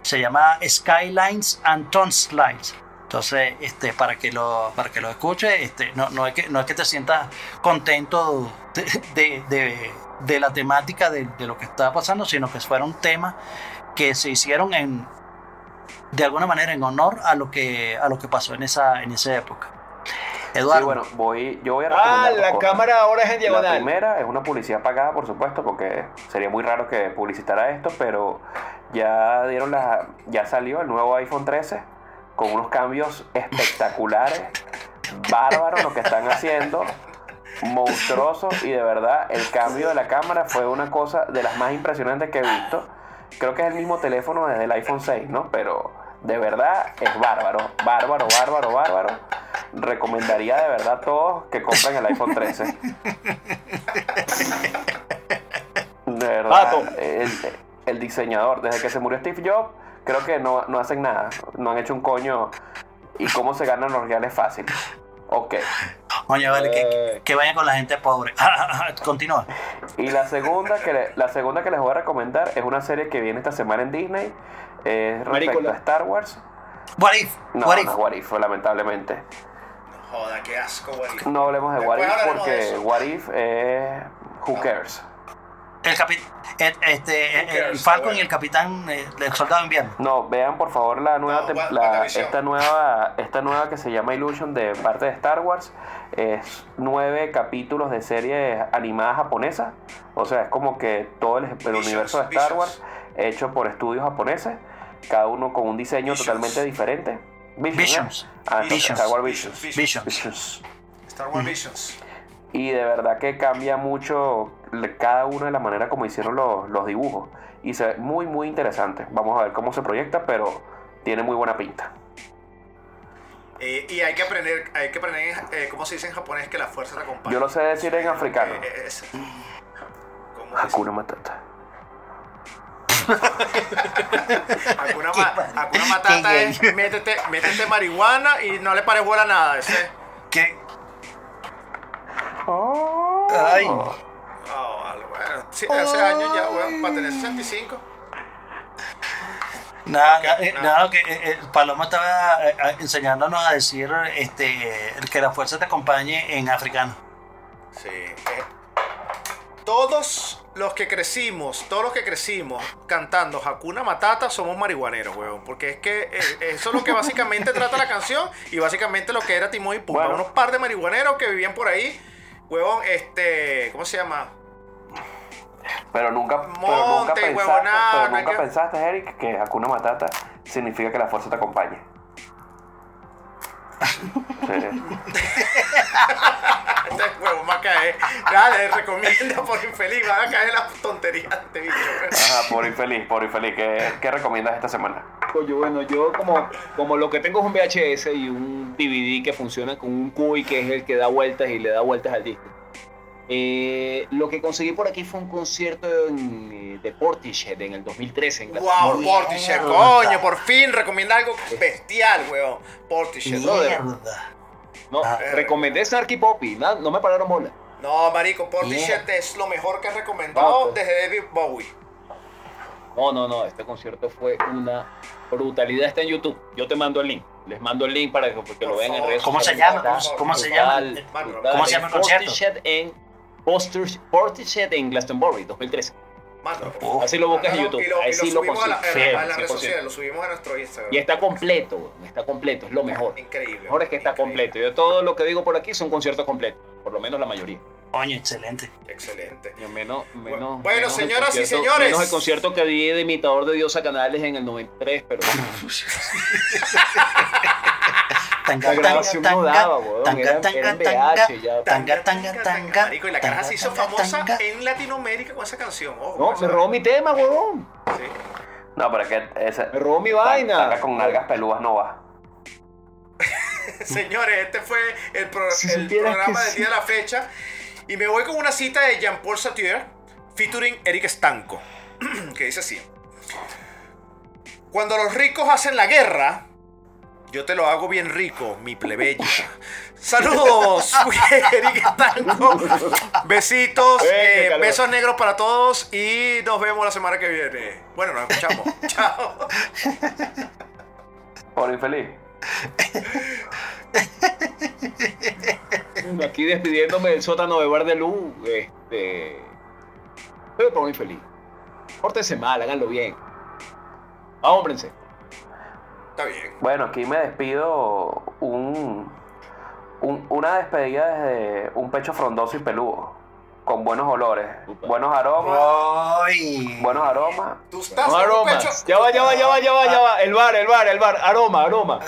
Se llama Skylines and Slides. Entonces, este, para que lo, para que lo escuche, este, no, no, es que, no es que te sientas contento de, de- de- de la temática de, de lo que está pasando, sino que fueron temas que se hicieron en, de alguna manera en honor a lo que, a lo que pasó en esa, en esa época. Eduardo, Sí, bueno, voy, yo voy a Ah, la cosas. cámara ahora es en La diagonal. primera es una publicidad pagada, por supuesto, porque sería muy raro que publicitara esto, pero ya dieron la, ya salió el nuevo iPhone 13 con unos cambios espectaculares, bárbaros lo que están haciendo, monstruosos y de verdad el cambio de la cámara fue una cosa de las más impresionantes que he visto. Creo que es el mismo teléfono desde el iPhone 6, ¿no? Pero de verdad es bárbaro, bárbaro, bárbaro, bárbaro. Recomendaría de verdad a todos que compren el iPhone 13. De verdad, el, el diseñador, desde que se murió Steve Jobs, creo que no, no hacen nada, no han hecho un coño. Y cómo se ganan los reales fácil. Ok. coño, vale, que, Eh. que, que vayan con la gente pobre. Continúa. Y la segunda que le- la segunda que les voy a recomendar es una serie que viene esta semana en Disney. Es respecto a Star Wars. What if? No, What no if? es What If, lamentablemente. Joda, qué asco, güey. No hablemos de What Después If hablaremos de porque. What If es Who Cares. El, capi- el- este, el- el? Falcon Bueno. y el Capitán eh, del Soldado de Invierno. No, vean por favor la nueva, No, la- esta nueva, esta nueva que se llama Illusion de parte de Star Wars. Es nueve capítulos de serie animada japonesa. O sea, es como que todo el, el Visions, universo de Star Visions. Wars hecho por estudios japoneses, cada uno con un diseño Visions. totalmente diferente. Visions. Visions. ¿eh? Ah, no. Star Wars Visions. Visions. Visions. Visions. Star Wars Visions. Y de verdad que cambia mucho cada uno de la manera como hicieron los, los dibujos. Y se ve muy, muy interesante. Vamos a ver cómo se proyecta, pero tiene muy buena pinta. Eh, y hay que aprender, hay que aprender, eh, ¿cómo se dice en japonés? Que la fuerza te acompaña. Yo lo sé decir en africano. Eh, es- ¿Cómo es? Hakuna Matata. Hakuna, ma- Hakuna Matata es métete, métete marihuana y no le pares bola a nada. Ese. ¿Qué? Ay. Oh, bueno. Sí, hace años ya, weón, para tener 65. Nada, Ok, nada, eh, nada. nada, que eh, eh, Paloma estaba eh, eh, enseñándonos a decir este, que la fuerza te acompañe en africano. Sí. eh, todos los que crecimos, todos los que crecimos cantando Hakuna Matata somos marihuaneros, weón. Porque es que eh, eso es lo que básicamente trata la canción y básicamente lo que era Timón y Pumba. Bueno. Unos par de marihuaneros que vivían por ahí, weón, este, ¿cómo se llama? Pero nunca, pero nunca pensaste, huevonada, pero nunca que- pensaste, Eric, que Hakuna Matata significa que la fuerza te acompañe. Este huevón va a caer. Dale, recomienda por infeliz, van a caer las tonterías de este bicho. weón. Ajá, por infeliz, por infeliz. ¿Qué, qué recomiendas esta semana? Coño, bueno, yo como, como lo que tengo es un VHS y un DVD que funciona con un CUI que es el que da vueltas y le da vueltas al disco. Eh, lo que conseguí por aquí fue un concierto en, eh, de Portishead en el 2013 en Wow. Portishead, coño, por fin recomienda algo bestial, weón. Portishead. No, Ah. recomendé Snarky Poppy, na- no me pararon bola. No, marico, Portishead es lo mejor que has recomendado No, pues. desde David Bowie. No, no, no, este concierto fue una brutalidad. Está en YouTube. Yo te mando el link. Les mando el link para que, porque lo Por vean en redes ¿Cómo se sociales. llama? ¿Cómo se brutal, llama? ¿Cómo se llama el concierto? Portishead en Portishead en Glastonbury 2013. Mano, Oh. Así lo buscas en y YouTube. lo, Ahí y lo sí lo subimos a, la- a a las redes 100%. sociales, lo subimos a nuestro Instagram. Y está completo, está completo, es lo mejor. Increíble. Mejor es que está increíble. completo. Yo todo lo que digo por aquí son conciertos completos, por lo menos la mayoría. Coño, excelente. Excelente. Yo menos, menos, Bueno, menos señoras y señores. Menos el concierto que di de imitador de Diosa Canales en el 93, pero Tanga, la grabación tanga, no tanga, daba, weón. tanga, Era, tanga, era en tanga, VH ya. tanga, tanga, tanga, Marico, y la caraja se hizo tanga, famosa tanga. en Latinoamérica con esa canción. Ojo, No, me robó mi tema, weón. sí. No, pero es que ese. Me robó mi vaina. tanga con nalgas pelúas no va. Señores, este fue el, pro- Si el supieras programa del sí. día de la fecha. Y me voy con una cita de Jean-Paul Sartre, featuring Eric Stanco, que dice así. Cuando los ricos hacen la guerra, yo te lo hago bien rico, mi plebeya. Saludos. Besitos, eh, besos negros para todos y nos vemos la semana que viene. Bueno, nos escuchamos. Chao. Por infeliz. Aquí despidiéndome del sótano de Bar de Luz. Este. Estoy por muy feliz. Pórtense mal, háganlo bien. Vámonos, Está bien. Bueno, aquí me despido un, un- una despedida desde un pecho frondoso y peludo, con buenos olores, Upa. buenos aromas, Ay. buenos aromas. Tú estás No un aromas. pecho- Ya va, ya va, ya va, ya va, ya va. El bar, el bar, el bar. Aroma, aroma.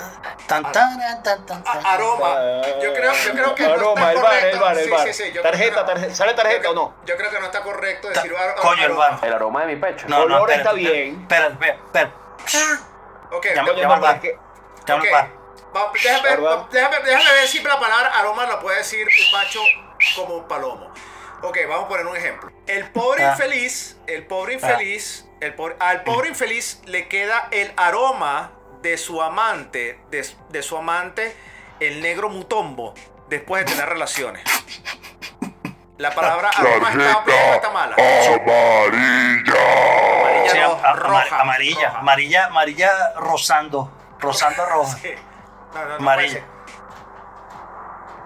Tan, tan, tan, tan, A- tan. aroma. Yo creo, yo creo que no Aroma, está el bar, el bar, el Sí, bar. sí, sí, creo Tarjeta, tarjeta. ¿Sale tarjeta o no? Yo creo que no está correcto Ta- decir ar- Coño, el aroma. bar. El aroma de mi pecho. No, no, Olor está bien. Espera, espera, espera. Ok, Llama- ok, llama al Pero bar. es que- Llama ok. al bar. Va- déjame, déjame, déjame ver si la palabra aroma la puede decir un macho como un palomo. Ok, vamos a poner un ejemplo. El pobre Ah. infeliz, el pobre infeliz, el pobre, al pobre infeliz le queda el aroma de su amante, de, de su amante, el negro mutombo, después de tener relaciones. La palabra aroma está bien o está mala. Amarilla, Sí, ro- a- a- roja, amarilla, roja. amarilla, amarilla rozando, rozando a roja. Sí. No, no, no Amarilla.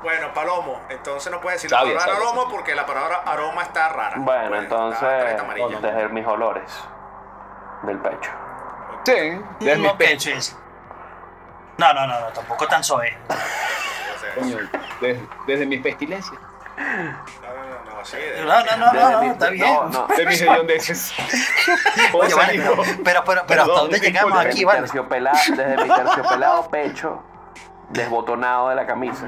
Bueno, palomo. Entonces no puedes decir la palabra sabio, aroma sabio. porque la palabra aroma está rara. Bueno, Pues, entonces, amarilla. desde mis olores del pecho. Sí, desde mi No, pe- pecho es- no, no, no, no, tampoco tan coño, desde, desde mis pestilencias. No, no, no, no, de- No, no, está bien. No, no. De mis hediondeces. Oye, vale, pero, pero, pero, pero ¿hasta dónde no llegamos aquí, mi vale? terciopela- desde mi terciopelado pecho, desbotonado de la camisa.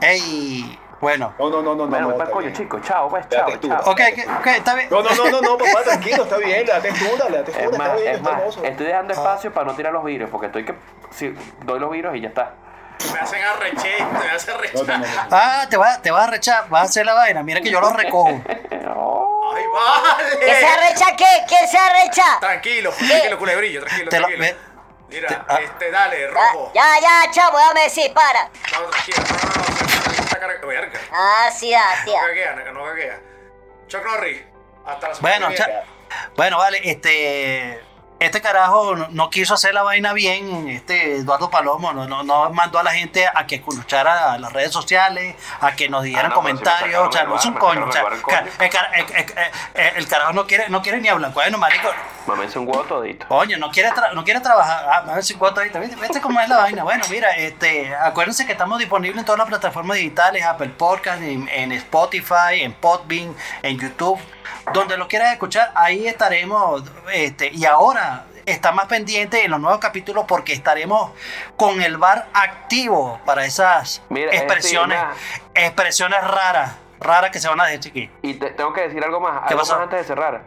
Ey, bueno. No, no, no, no, no. Bueno, no, para está el coño, chicos. Chao, pues, chao, chao. Ok, ok, ok, está bien. No, no, no, no, no, papá, tranquilo, está bien, la textura, la textura Es está más, bien, es está más, estoy dejando espacio para no tirar los virus, porque estoy que si doy los virus y ya está. Me hacen arreche, me hacen arrechar. no. Ah, te vas te vas a rechar, vas a hacer la vaina. Mira que yo lo recojo. Oh, ¡Ay, ¿Qué se vale! arrecha qué? ¿Quién se arrecha? Tranquilo, tranquilo, culebrillo, tranquilo, Te lo- tranquilo. Mira, te- ah. este, dale, rojo. ya, ya, chamo, déjame decir, para. No, tranquilo, no, no, no, verga. Ah, sí, ah, sí, No ah. caguea, no, no caguea. Chuck Norris, hasta la semana Bueno, que viene. bueno, vale, este. Este carajo no, no quiso hacer la vaina bien, este Eduardo Palomo, no, no, no mandó a la gente a que escuchara las redes sociales, a que nos dieran Ah, si comentarios, o sea, no es un coño, o sea, sacaron el ca- coño. el, cara- el- el- el- el carajo no quiere, no quiere ni hablar, bueno, marico, Mámense un huevo todito. Oye, no quiere, no quiere trabajar. Ah, si cuánto ahorita. ¿Viste, ¿Viste cómo es la vaina? Bueno, mira, este, acuérdense que estamos disponibles en todas las plataformas digitales, Apple Podcast, en, en Spotify, en Podbean, en YouTube. Donde lo quieras escuchar, ahí estaremos. Este, y ahora está más pendiente en los nuevos capítulos porque estaremos con el bar activo para esas Mira, expresiones, expresiones raras, raras que se van a decir aquí. Y te- tengo que decir algo más, ¿Qué algo pasó? más antes de cerrar.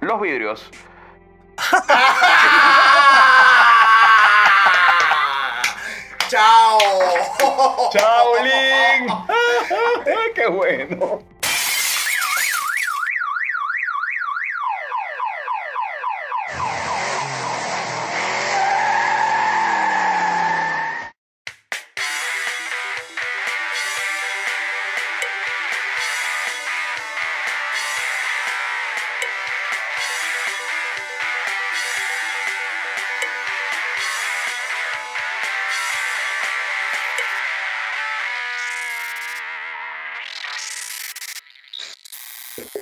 Los vidrios. ¡Chao! ¡Chao, Lin! ¡Qué bueno!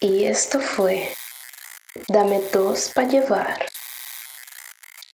Y esto fue Dame dos para llevar.